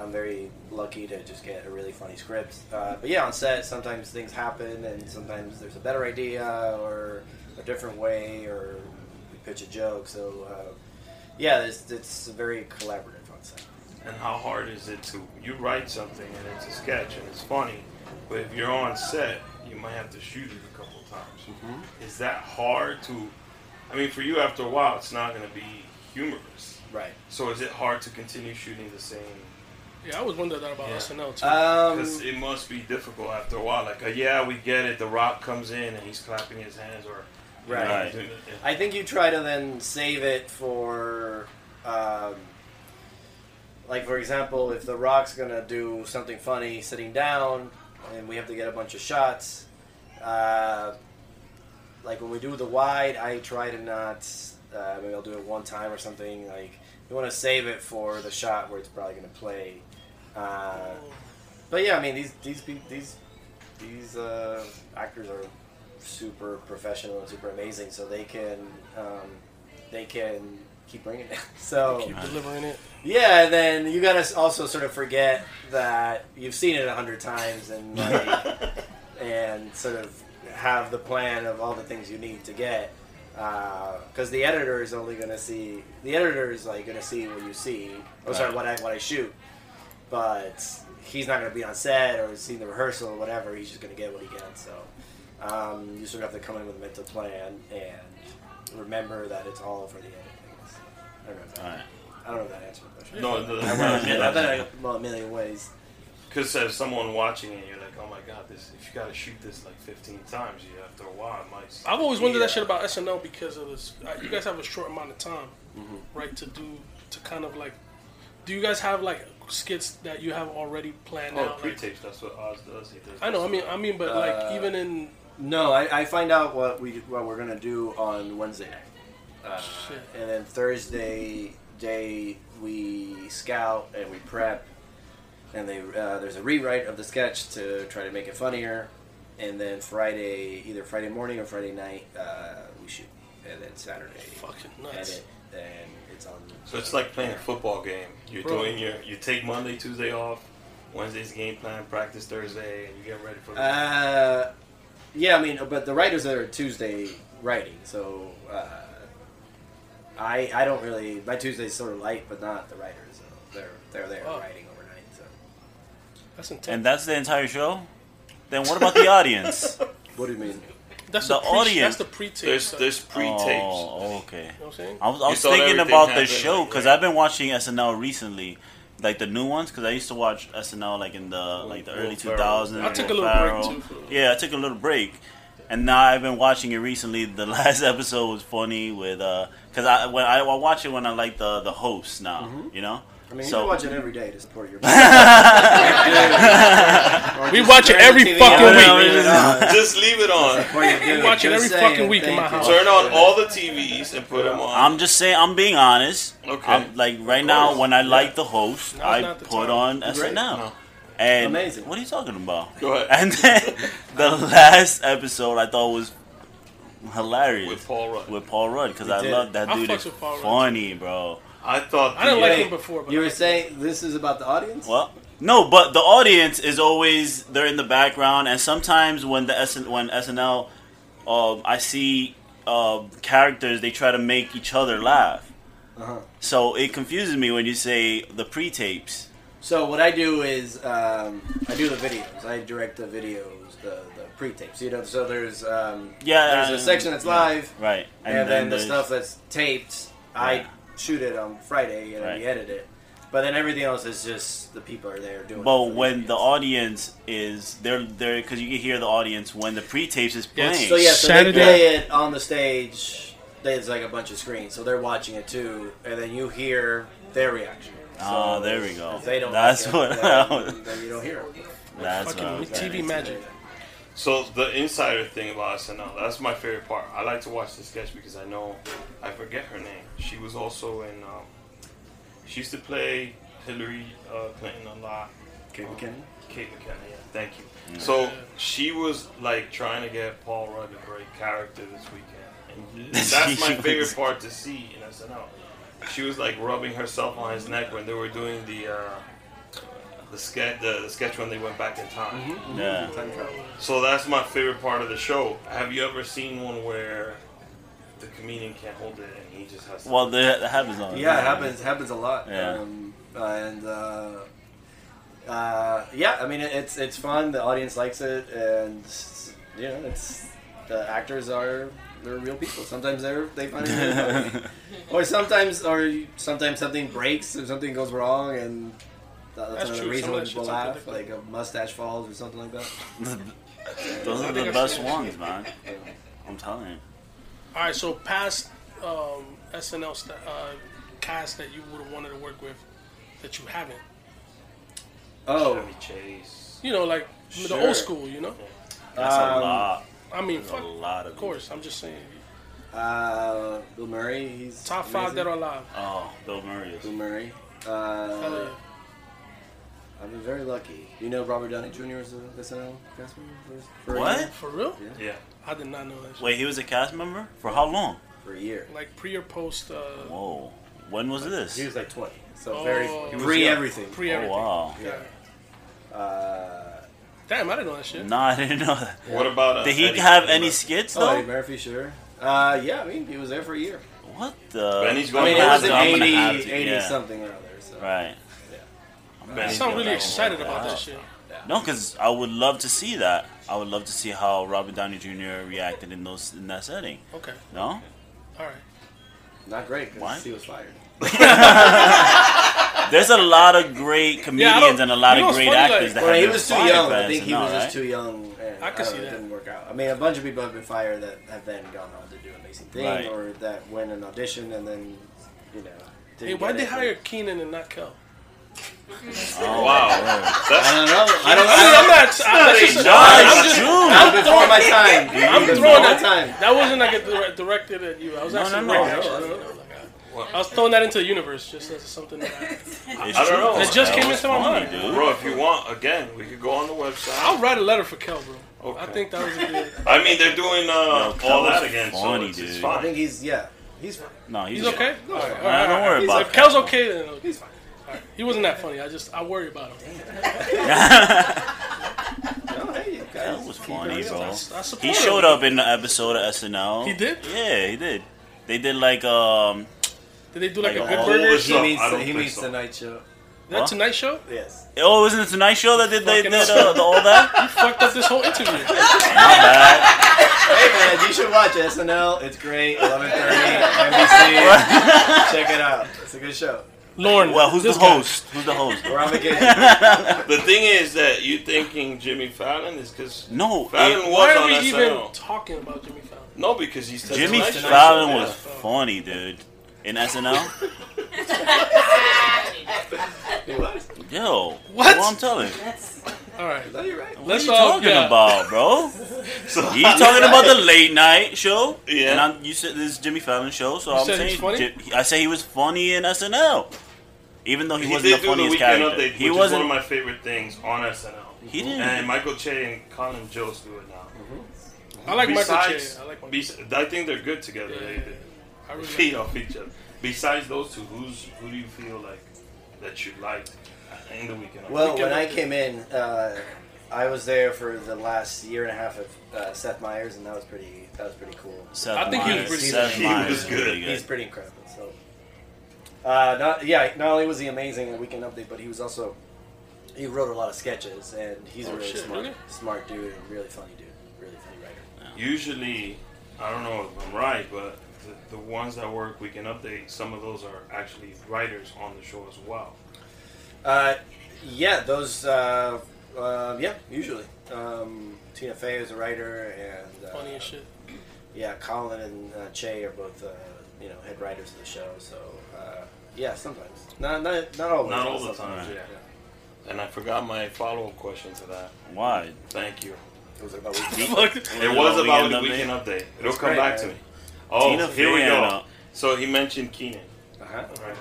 I'm very lucky to just get a really funny script. Uh, but yeah, on set, sometimes things happen, and sometimes there's a better idea or a different way, or we pitch a joke. So uh, yeah, it's, it's very collaborative on set. And how hard is it to you write something and it's a sketch and it's funny, but if you're on set, you might have to shoot it a couple times. Mm-hmm. Is that hard to? I mean, for you, after a while, it's not going to be humorous. Right. So is it hard to continue shooting the same Yeah, I always wondered that about Yeah. SNL too. Um, Because it must be difficult after a while. Like, uh, yeah, we get it. The Rock comes in and he's clapping his hands, or you know, Right. doing it. Yeah. I think you try to then save it for, um, like for example, if The Rock's gonna do something funny sitting down, and we have to get a bunch of shots. Uh, like when we do the wide, I try to not. Uh, maybe I'll do it one time or something. Like you want to save it for the shot where it's probably gonna play. Uh, but yeah, I mean these these these these uh, actors are super professional and super amazing, so they can um, they can keep bringing it. [LAUGHS] So Keep delivering it. yeah, and then you gotta also sort of forget that you've seen it a hundred times and like, [LAUGHS] and sort of have the plan of all the things you need to get. Because the editor is only gonna see the editor is like gonna see what you see. Oh, sorry, what I what I shoot, but he's not gonna be on set or see the rehearsal or whatever. He's just gonna get what he gets. So um, you sort of have to come in with a mental plan and remember that it's all for the editing. I don't know. If that, Alright. I don't know if that answered the question. No, no, I went Yeah. I bet I well, a million ways. Because as someone watching it, you're like, oh my god, this if you got to shoot this like 15 times, you after a while, it might. I've always wondered Yeah. that shit about SNL because of this. uh, You guys have a short amount of time, Mm-hmm. right? To do to kind of like. Do you guys have like skits that you have already planned Oh, out? pre-tapes. That's what Oz does. He does I know. I mean, I mean, but like Uh, even in No, I, I find out what we what we're gonna do on Wednesday night, uh, Shit. and then Thursday day we scout and we prep, and they uh, there's a rewrite of the sketch to try to make it funnier, and then Friday either Friday morning or Friday night uh, we shoot, and then Saturday fucking nuts. edit, and it's on. So it's like playing a football game. You're Bro. doing your you take Monday, Tuesday off. Wednesday's game plan, practice Thursday, and you get ready for the. Uh, yeah, I mean, but the writers are Tuesday writing, so uh, I I don't really my Tuesday's sort of light, but not the writers. So they're they're there Oh. writing overnight. So That's intense. And that's the entire show. Then what about the audience? [LAUGHS] what do you mean? that's the the, pre- audience- That's the pre-tape. there's there's pre-tapes. Oh, okay. You know what I'm saying? I was, I was thinking everything about the happened, show like, because yeah. I've been watching SNL recently, like the new ones. Because I used to watch SNL like in the like the Will early Ferrell. two thousands. I took a little break, too, for- Yeah, I took a little break, and now I've been watching it recently. The [LAUGHS] last episode was funny with uh, because I when I, I watch it when I like the the hosts now, you know. I mean, So- you watch it every day to support your. [LAUGHS] [LAUGHS] We watch it every fucking week. [LAUGHS] Just leave it on. We watch it every fucking week in my house. Turn on all the TVs and put them on. I'm just saying, I'm being honest. Okay. I'm, like right now, when I Yeah. like the host, Now's I the put time. on Great. SNL. No. And Amazing. what are you talking about? Go ahead. And then the last episode I thought was hilarious With Paul Rudd. with Paul Rudd because I love that dude. fucks Is with Paul Rudd, funny, bro. I thought. I didn't like Wait, him before, but You I were like saying this is about the audience? Well, no, but the audience is always they're in the background, and sometimes when the SN, when SNL, um, I see uh, characters they try to make each other laugh. Uh-huh. So it confuses me when you say the pre-tapes. So what I do is um, I do the videos. I direct the videos, the, the pre-tapes. You know, so there's um, Yeah, there's a section that's yeah. live, Right, and, then, the stuff that's taped. I Right. Shoot it on Friday and Right. we edit it. But then everything else is just the people are there doing. it But for when the audience. audience is they're there because you can hear the audience when the pre-tapes is Yeah, playing. So yeah, so Saturday- they play it on the stage. There's like a bunch of screens, so they're watching it too, and then you hear their reaction. Oh, there we go. If they don't, That's like what it, I then, then you don't hear it. That's Fucking what I was TV saying. magic. So the insider thing about SNL, that's my favorite part. I like to watch the sketch because I know I forget her name. She was also in. Um, she used to play Hillary uh, Clinton a lot. Kate McKinnon. Kate McKinnon, yeah. Thank you. So she was like trying to get Paul Rudd to break character this weekend, and [LAUGHS] that's my favorite part to see in SNL. She was like rubbing herself on his neck when they were doing the uh, the sketch the, the sketch when they went back in time. Yeah. Time travel. So that's my favorite part of the show. Have you ever seen one where the comedian can't hold it and he just has to? Well, that that happens on. Yeah, it happens. Happens a lot. Yeah. Um, and uh, uh, yeah, I mean it, it's it's fun. The audience likes it, and you know, it's the actors are they're real people. Sometimes they're they find it funny. [LAUGHS] or sometimes or sometimes something breaks or something goes wrong, and That's, That's another true. reason Some of why that people laugh, like a mustache falls or something like that. [LAUGHS] Those are the best ones, man. [LAUGHS] I'm telling you. All right, so past um, SNL st- uh, cast that you would have wanted to work with that you haven't. Oh, Chevy Chase. You know, like the old school. You know. That's a Um, lot. I mean, fuck. a lot of. Of course, I'm just saying. uh, Bill Murray. He's Top five amazing. that are alive. Oh, Bill Murray is. Bill Murray. Hell Uh, yeah. I've been very lucky. You know Robert Downey Jr. is a SNL cast member for, for What? year? For real? Yeah. I did not know that. Wait, he was a cast member for how long? For a year. Like pre or post. Uh, Whoa. When was this? He was like 20, so Oh. very He was pre everything. pre Oh everything. wow. Yeah. Uh, Damn, I didn't know that shit. Nah, [LAUGHS] I didn't know that. What about? Uh, Did he Eddie have Murphy? any skits oh, Eddie? Murphy, sure. Uh, yeah, I mean he was there for a year. What the? Benny's I going mean to it have was to- an I'm 80, 80 yeah. something or other. So. Right. I Benny's sound going really excited about that oh. shit. No, because I would love to see that. I would love to see how Robert Downey Jr. reacted in those in that setting. Okay. No? All right. Not great Why? he was fired. [LAUGHS] There's a lot of great comedians and a lot of great funny, like- actors that Well, have he been was too young. I think he SNL, was just right? too young. And I can don't see know, It that. didn't work out. I mean, a bunch of people have been fired that have then gone on to do amazing things Right. or that went an audition and then, you know. didn't Hey, why'd get they hire Keenan and not Kel? Oh, Wow. I That's don't know. I don't. I mean, I'm not. I, that's just, Nah, I'm it's just, true. I'm before my time. I'm throwing my that. time. That wasn't like a dire- directed at you. I was actually no, no. writing that shit, you know, I, I was throwing that into the universe just as something that I, I don't know. It just That came into my mind. dude. bro. If you want, again, we could go on the website. I'll write a letter for Kel, bro. Okay. I think that was a good. [LAUGHS] I mean, they're doing uh, Kel all was that again, funny, so it's, it's dude. I think he's yeah. He's fine. No, he's, He's okay. All right, all Nah, right, don't worry He's- about If that. Kel's okay, then okay. He's fine. All right. He wasn't that funny. I just I worry about him. [LAUGHS] No, hey, you guys. That was keep funny, it real. bro. I support He him. showed up in the episode of SNL. He did? Yeah, he did. They did like um. Did they do like, Like a a Good whole Burger? list Show? He I meets. don't He think meets so. the night show. That Huh? Tonight Show? Yes. Oh, it was in the Tonight Show that did they Fucking did uh, the, all that. He fucked up this whole interview. [LAUGHS] My bad. Hey man, you should watch SNL. It's great. 11:30 NBC. [LAUGHS] Check it out. It's a good show. Lauren, Well, who's the guy. host? Who's the host? We're on vacation. [LAUGHS] The thing is that you thinking Jimmy Fallon is because No, Fallon it- was Why are on we SNL. even talking about Jimmy Fallon? No, because he's the Jimmy Tonight Show. Fallon Yeah. was funny, dude. In SNL, [LAUGHS] yo, What? Well, I'm telling. you. All right. No, you're right. What Let's are you talking yeah. about, [LAUGHS] bro? So- He's talking about the late night show. Yeah. And I'm, you said this is Jimmy Fallon show, so You I'm said saying he's funny? Ji- I say he was funny in SNL, even though he, He wasn't did the do the funniest weekend character. update, he wasn't. one of my favorite things on SNL. he didn't. And Michael Che and Colin Jost do it now. I like Michael Che. I like Michael bes- I think they're good together. Yeah, They, yeah, they I really feed like off each other. Besides those two, who's who do you feel like that you liked in the weekend? Well, Weekend when I came in, uh, I was there for the last year and a half of uh, Seth Meyers, and that was pretty. That was pretty cool. Seth I think he was pretty Seth good. He was is good. He's pretty incredible. So, uh, not yeah. Not only was he amazing at Weekend Update, but he was also he wrote a lot of sketches, and he's Oh, a really shit, smart, really? smart dude, and really funny dude, really funny writer. Usually, I don't know if I'm right, but the, the ones that work Weekend Update, some of those are actually writers on the show as well. Uh, yeah, those. Uh, uh, yeah, usually. Um, Tina Fey is a writer, and uh, Funny as shit. Yeah, Colin and uh, Che are both uh, you know head writers of the show. So uh, yeah, sometimes not not not always. Not all the sometimes. time, yeah. And I forgot my follow up question to that. Why? Thank you. It was about weekend. [LAUGHS] It was about the weekend update. It'll That's come great, back to me. Oh, Tina here we go. and, uh, So he mentioned Keenan. Uh-huh. Right.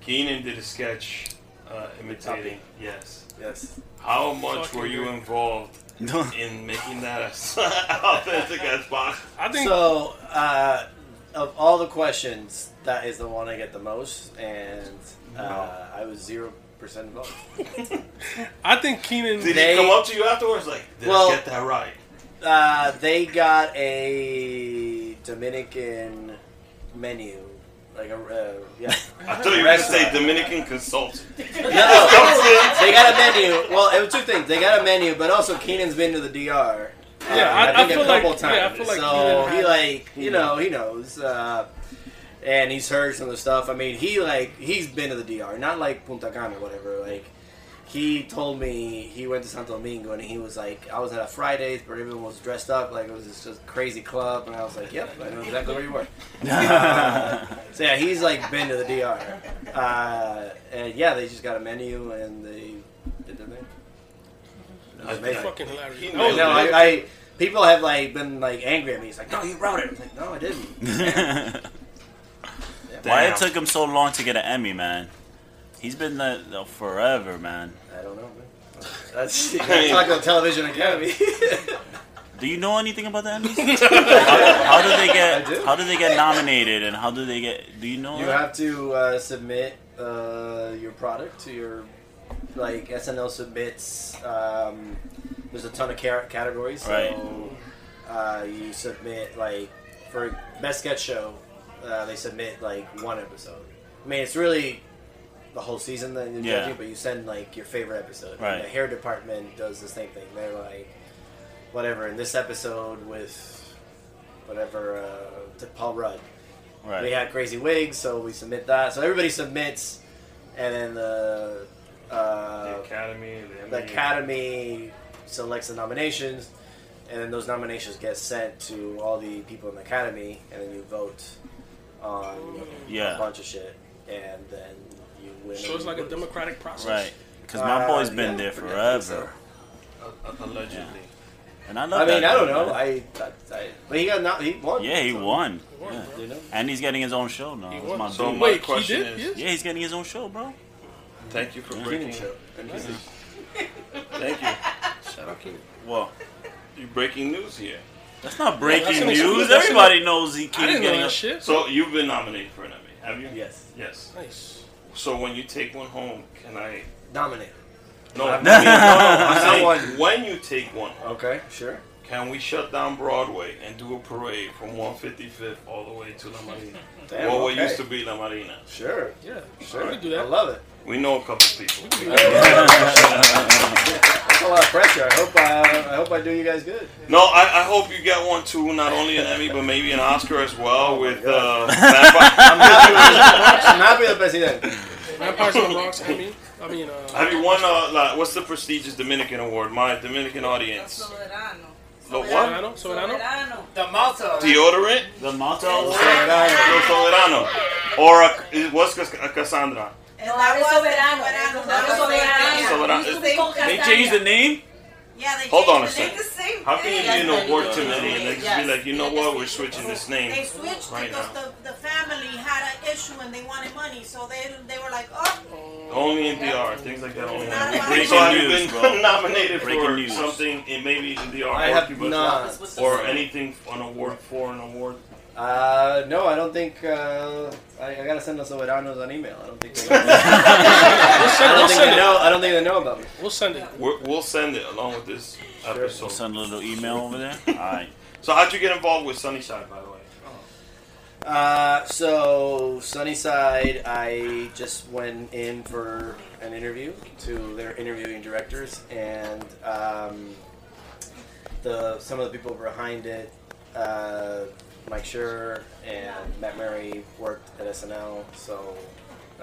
Keenan did a sketch uh, imitating. Yes. Yes. How much Fucking were you great. involved in making that [LAUGHS] as [LAUGHS] authentic as possible? I think So uh, of all the questions, that is the one I get the most, and uh, I was zero percent involved. [LAUGHS] I think Keenan. Did They- he come up to you afterwards like, did Well- I get that right? Uh, they got a Dominican menu, like a uh, yeah. I thought you were going to say Dominican consultant. [LAUGHS] No, they got a menu. Well, it was two things. They got a menu, but also Keenan's been to the DR. uh, Yeah, I- I think feel a couple like- times. yeah, I feel like so Keenan he like you know he knows, uh, and he's heard some of the stuff. I mean, he like he's been to the DR, not like Punta Cana or whatever. Like he told me he went to Santo Domingo and he was like, I was at a Fridays, but everyone was dressed up like it was this just crazy club, and I was like, Yep, I know exactly where you were. Uh, [LAUGHS] so yeah, he's like been to the DR, uh, and yeah, they just got a menu and they did their thing. I Amazing. think- Fucking hilarious. He That knows was- No. I, I people have like been like angry at me. He's like, No, you wrote it. I'm like, No, I didn't. [LAUGHS] Why it took him so long to get an Emmy, man? He's been there forever, man. I don't know, man. That's [LAUGHS] you gotta talk about Television Academy. [LAUGHS] Do you know anything about the Emmys? how, how do they get? do. How do they get nominated, and how do they get? Do you know? You that? have to uh, submit uh, your product to your like SNL submits. Um, there's a ton of car- categories, so Right. uh, you submit like for best sketch show. Uh, they submit like one episode. I mean, it's really the whole season that you're Yeah. judging, but you send like your favorite episode. Right. And the hair department does the same thing. They're like, whatever. In this episode with whatever uh, to Paul Rudd, right. we had crazy wigs, so we submit that. So everybody submits, and then the The uh, Academy, the, the Emmy. academy selects the nominations, and then those nominations get sent to all the people in the academy, and then you vote on a yeah. bunch of shit, and then you win. So it's you like a democratic process. Right. Because my Uh, boy's been yeah, there forever, so. Allegedly. and I love. I mean, that I don't know. I, I, I, but he got not. He won. Yeah, he so, won. Won, Yeah. You know. And he's getting his own show now. He That's won. my So dude. my Wait, he did? is- yeah, he's getting his own show, bro. Thank you for Yeah. breaking. Keenan show. NBC. Thank you. Shout out Well, You breaking news here. that's not that's breaking an news. exclusive. That's Everybody knows he I keeps didn't know that a shit. So you've been nominated for an Emmy, have you? Yes. Yes. Nice. So when you take one home, can I? Nominated. No, I've [LAUGHS] mean, no, no. I'm saying when you take one home, Okay. Sure. can we shut down Broadway and do a parade from 155th all the way to La Marina? Damn, what okay. used to be La Marina. Sure. Yeah. Sure. We can do I love it. We know a couple people. [LAUGHS] That's a lot of pressure. I hope I, I hope I do you guys good. No, I, I hope you get one too. Not only an Emmy, but maybe an Oscar as well with uh, [LAUGHS] Vampire. I'm happy with I'm happy with President. Vampires in the Bronx, Emmy. I mean, uh, Have you won? Uh, like, what's the prestigious Dominican award? My Dominican audience. The what? Soberano? Soberano? Soberano. The motto. Deodorant. The motto. Lo Soberano. Or a, it a Casandra. And that Soberano. Soberano. Soberano. Soberano. Used to be called They changed the name. Yeah, they Hold on a changed the name second. How can you thing. be an award committee and they just be like, you know what, we're switching this name? They switched right because now. the, the family had an issue and they wanted money, so they they were like, oh, Only in DR, things like that. Only in Not DR. Breaking So news, been bro. [LAUGHS] nominated Breaking for news. something, in maybe in DR, I or have Cuba, not. or anything, an award for an award? Uh, no, I don't think. Uh, I, I gotta send us Soberanos an email. I don't think. They, [LAUGHS] we'll I don't we'll think they know. I don't think they know about me. We'll send it. We're, we'll send it along with this episode. We'll send a little email over there. [LAUGHS] All right. So how'd you get involved with Sunnyside, by the way? Uh, so Sunnyside, I just went in for an interview to their interviewing directors, and um, the some of the people behind it, uh, Mike Schur and Matt Murray worked at SNL, so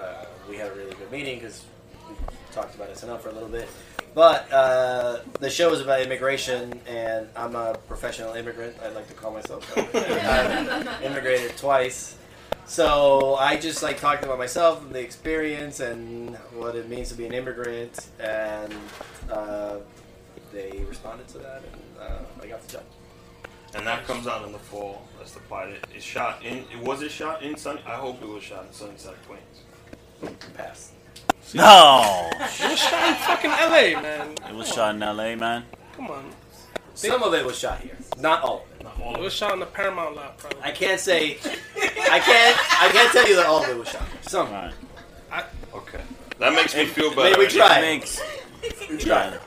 uh, we had a really good meeting because we talked about SNL for a little bit. But uh, the show is about immigration, and I'm a professional immigrant. I'd like to call myself. [LAUGHS] I've immigrated twice, so I just like talked about myself and the experience and what it means to be an immigrant, and uh, they responded to that, and uh, I got the job. And that comes out in the fall. That's the pilot. It's shot in. Was it shot in Sunny? I hope it was shot in Sunnyside, Queens. Pass. No. It was shot in fucking LA, man. It was shot in L.A., man. Come on. Some of it was shot here, not all of it. Not all of It of was shot in the Paramount lot, probably. I can't say. I can't. I can't tell you that all of it was shot. here. Some. All right. Okay. That makes me feel better. Maybe we try. tried. Makes. We tried.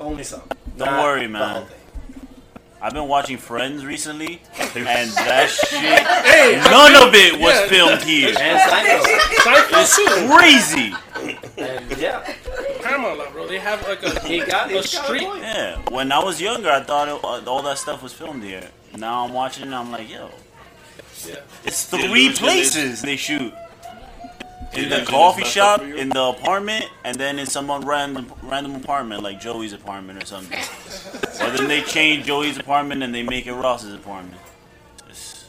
Only some. Don't Not worry, the man. Whole thing. I've been watching Friends recently, and that shit, none of it was Yeah. filmed here. And Seinfeld. Seinfeld too. Crazy. and yeah, Paramount lot, bro. They have like a, he got, he a got street. a. Yeah. When I was younger, I thought it, uh, all that stuff was filmed here. Now I'm watching it, and I'm like, yo, Yeah. it's three places they shoot. In the coffee shop, up for you? in the apartment, and then in some random random apartment like Joey's apartment or something. [LAUGHS] or then they change Joey's apartment and they make it Ross's apartment. It's,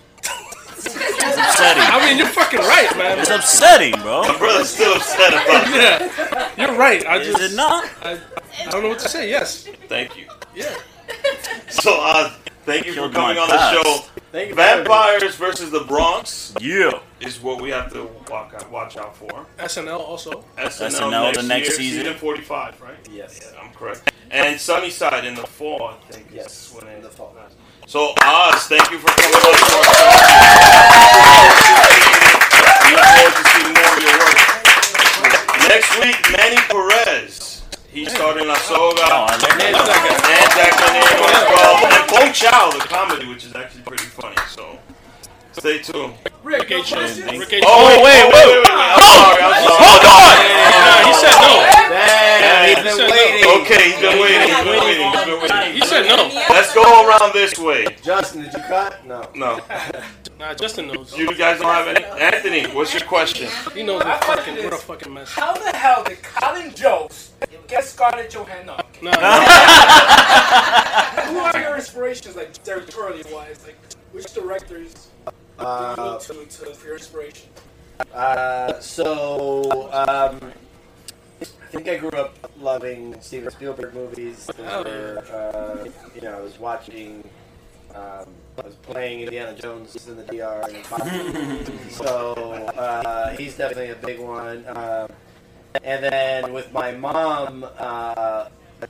it's upsetting. I mean, you're fucking right, man. It's upsetting, bro. My brother's still upset about it. [LAUGHS] Yeah, you're right. I Is just, it not? I, I don't know what to say. Yes, Thank you. yeah. So, uh, thank you for coming on the past. show. Thank you. for having me. Vampires versus the Bronx Yeah. is what we have to walk out, watch out for. SNL also. SNL, SNL next the next year, season. season 45, right? Yes. Yeah, I'm correct. And Sunnyside in the fall, I think. is Yes, when in the fall. So, Oz, thank you for coming on to our show. We look forward to seeing more of your work. Next week, Manny Perez. He's starting La Soga. Oh, I like and that. Jack Lanier as well. And Pong Chow, the comedy, which is actually pretty funny. So, stay tuned. Rick, no Rick H. questions? Oh, wait, wait, wait, wait. I'm sorry, I'm sorry. Hold on! Nah, he said no. Damn, he's He been waiting. Okay, he's been waiting, he's been waiting, he's been waiting. He said no. Let's go around this way. Justin, did you cut? No. No. [LAUGHS] Nah, Justin knows. You guys don't have any? Anthony, what's your question? He knows we're fucking, we're a fucking mess. How the hell did Colin Jost get Scarlett Johansson? Nah, nah. Who are your inspirations, like directorially wise? Like, which directors do you Uh, look to, to for your inspiration? uh, so, um, I think I grew up loving Steven Spielberg movies. Oh, Where, uh, you know, I was watching. Um, I was playing Indiana Jones in the DR. And [LAUGHS] so uh, he's definitely a big one. Um, and then with my mom, uh,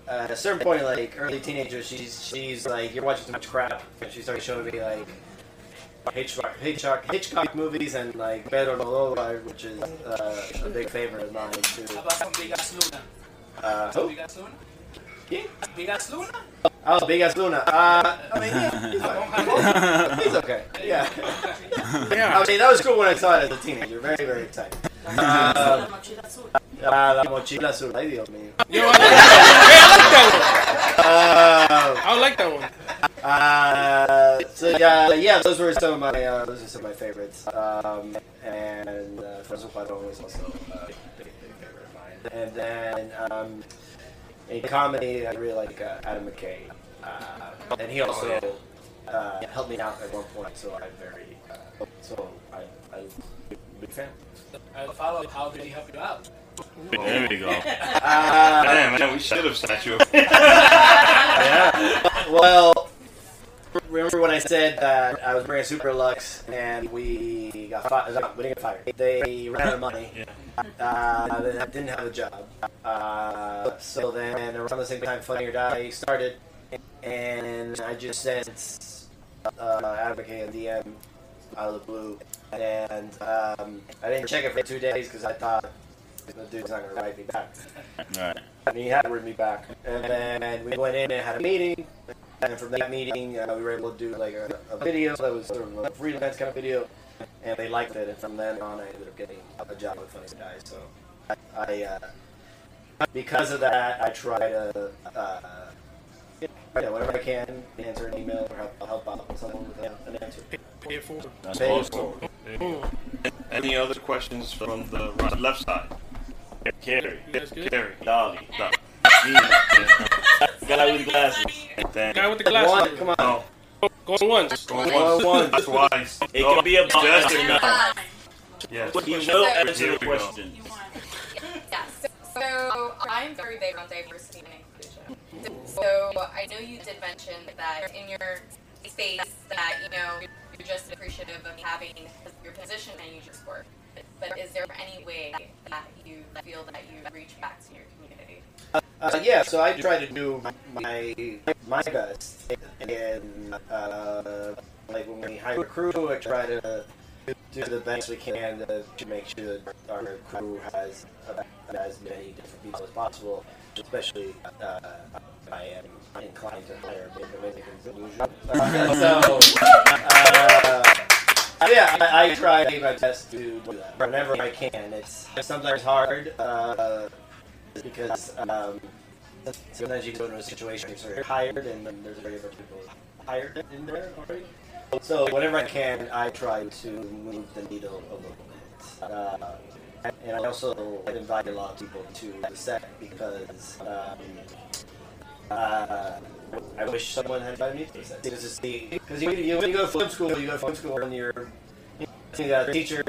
at a certain point, like early teenager, she's she's like, "You're watching too much crap." And she started showing me like Hitchcock, Hitchcock, Hitchcock movies and like Pedro Almodovar, which is uh, a big favorite of mine too. How about some Bigas Luna? Uh, who? Bigas Luna? Yeah. Bigas Luna? Oh, Bigas Luna. Uh, I mean, yeah, he's, Come on, fine. come on. he's okay. Yeah. [LAUGHS] Yeah. I mean, that was cool when I saw it as a teenager. Very, very exciting. Uh, [LAUGHS] uh, La Mochila Azul. Ay, Dios mío. Yo, I like that. Hey, Uh, I like that one. I like that one. Uh, so yeah, yeah, those were some of my uh, those are some of my favorites. Um, and uh, Francois Padron was also a big, big, big favorite of mine. And then um, in comedy, I really like uh, Adam McKay, uh, and he also uh, helped me out at one point. So I'm very uh, so I I'm a big fan. I follow. How did he help you out? There we go. Uh, Damn, man, we should have set you. [LAUGHS] yeah. Well, remember when I said that I was bringing Super Lux and we got fired? We didn't get fired. They ran out of money. [LAUGHS] Uh, then I didn't have a job. Uh, so then around the same time, Funny or Die started, and I just sent uh, McKay a DM out of the blue, and um, I didn't check it for two days because I thought the dude's not gonna write me back. [LAUGHS] Alright. And he had written me back. And then we went in and had a meeting. And from that meeting, uh, we were able to do like a, a video that was sort of a freelance kind of video. And they liked it. And from then on, I ended up getting a job with Funny or Die. So I, I uh, because of that, I try to, uh, yeah, whatever I can, answer an email or help, help out someone with an answer. Pay it forward. That's Pay it awesome. forward. Mm. Any other questions from the right, left side? Carrie. You? Carrie. Dolly. No. Guy with glasses. Guy with the One, glasses. come on. Oh. No. Going once. Going Going once. once. Twice. It No. can be about Just SNL. Yes. He will So- answer the we go. question. Yes. So I'm very big on diversity and inclusion. So I know you did mention that in your space that you know you're just appreciative of having your position and you just work. But is there any way that you feel that you reach back to your community? Uh, yeah, so I try to do my my best, and uh, like when we hire a crew, I try to do the best we can to, to make sure that our crew has uh, as many different people as possible. Especially, uh, I am inclined to hire Dominicans than usual. Uh, so, uh, yeah, I, I try my best to do that whenever I can. It's sometimes hard. Because um, sometimes you go into a situation where you're hired and then there's a of people hired in there already. So whenever I can, I try to move the needle a little bit. Uh, and I also invited a lot of people to the set because um, uh, I wish someone had invited me to the set. Because you, you you go to film school, you go to film school and you're you got a teacher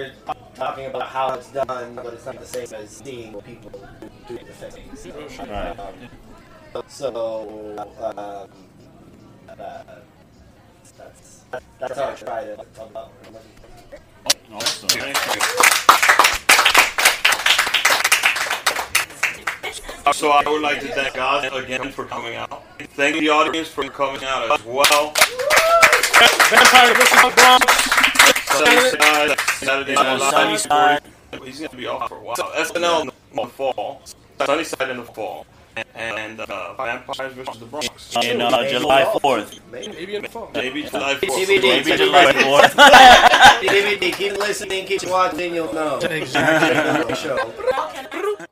talking about how it's done, but it's not the same as seeing people do the things. Right. Um, so um, uh, that's that's how I try to talk about. Awesome. So I would like to thank God again for coming out. Thank the audience for coming out as well. Vampire versus Bronx. Sunnyside, Saturday Night Live. Sunnyside. He's gonna be off for a while. So SNL in the fall. Sunnyside in the fall. And uh, Vampires versus the Bronx. In uh, July 4th. Maybe in the fall. Maybe July 4th. TBD. Maybe July 4th. DVD, keep listening, keep watching, you'll know. Exactly. Show.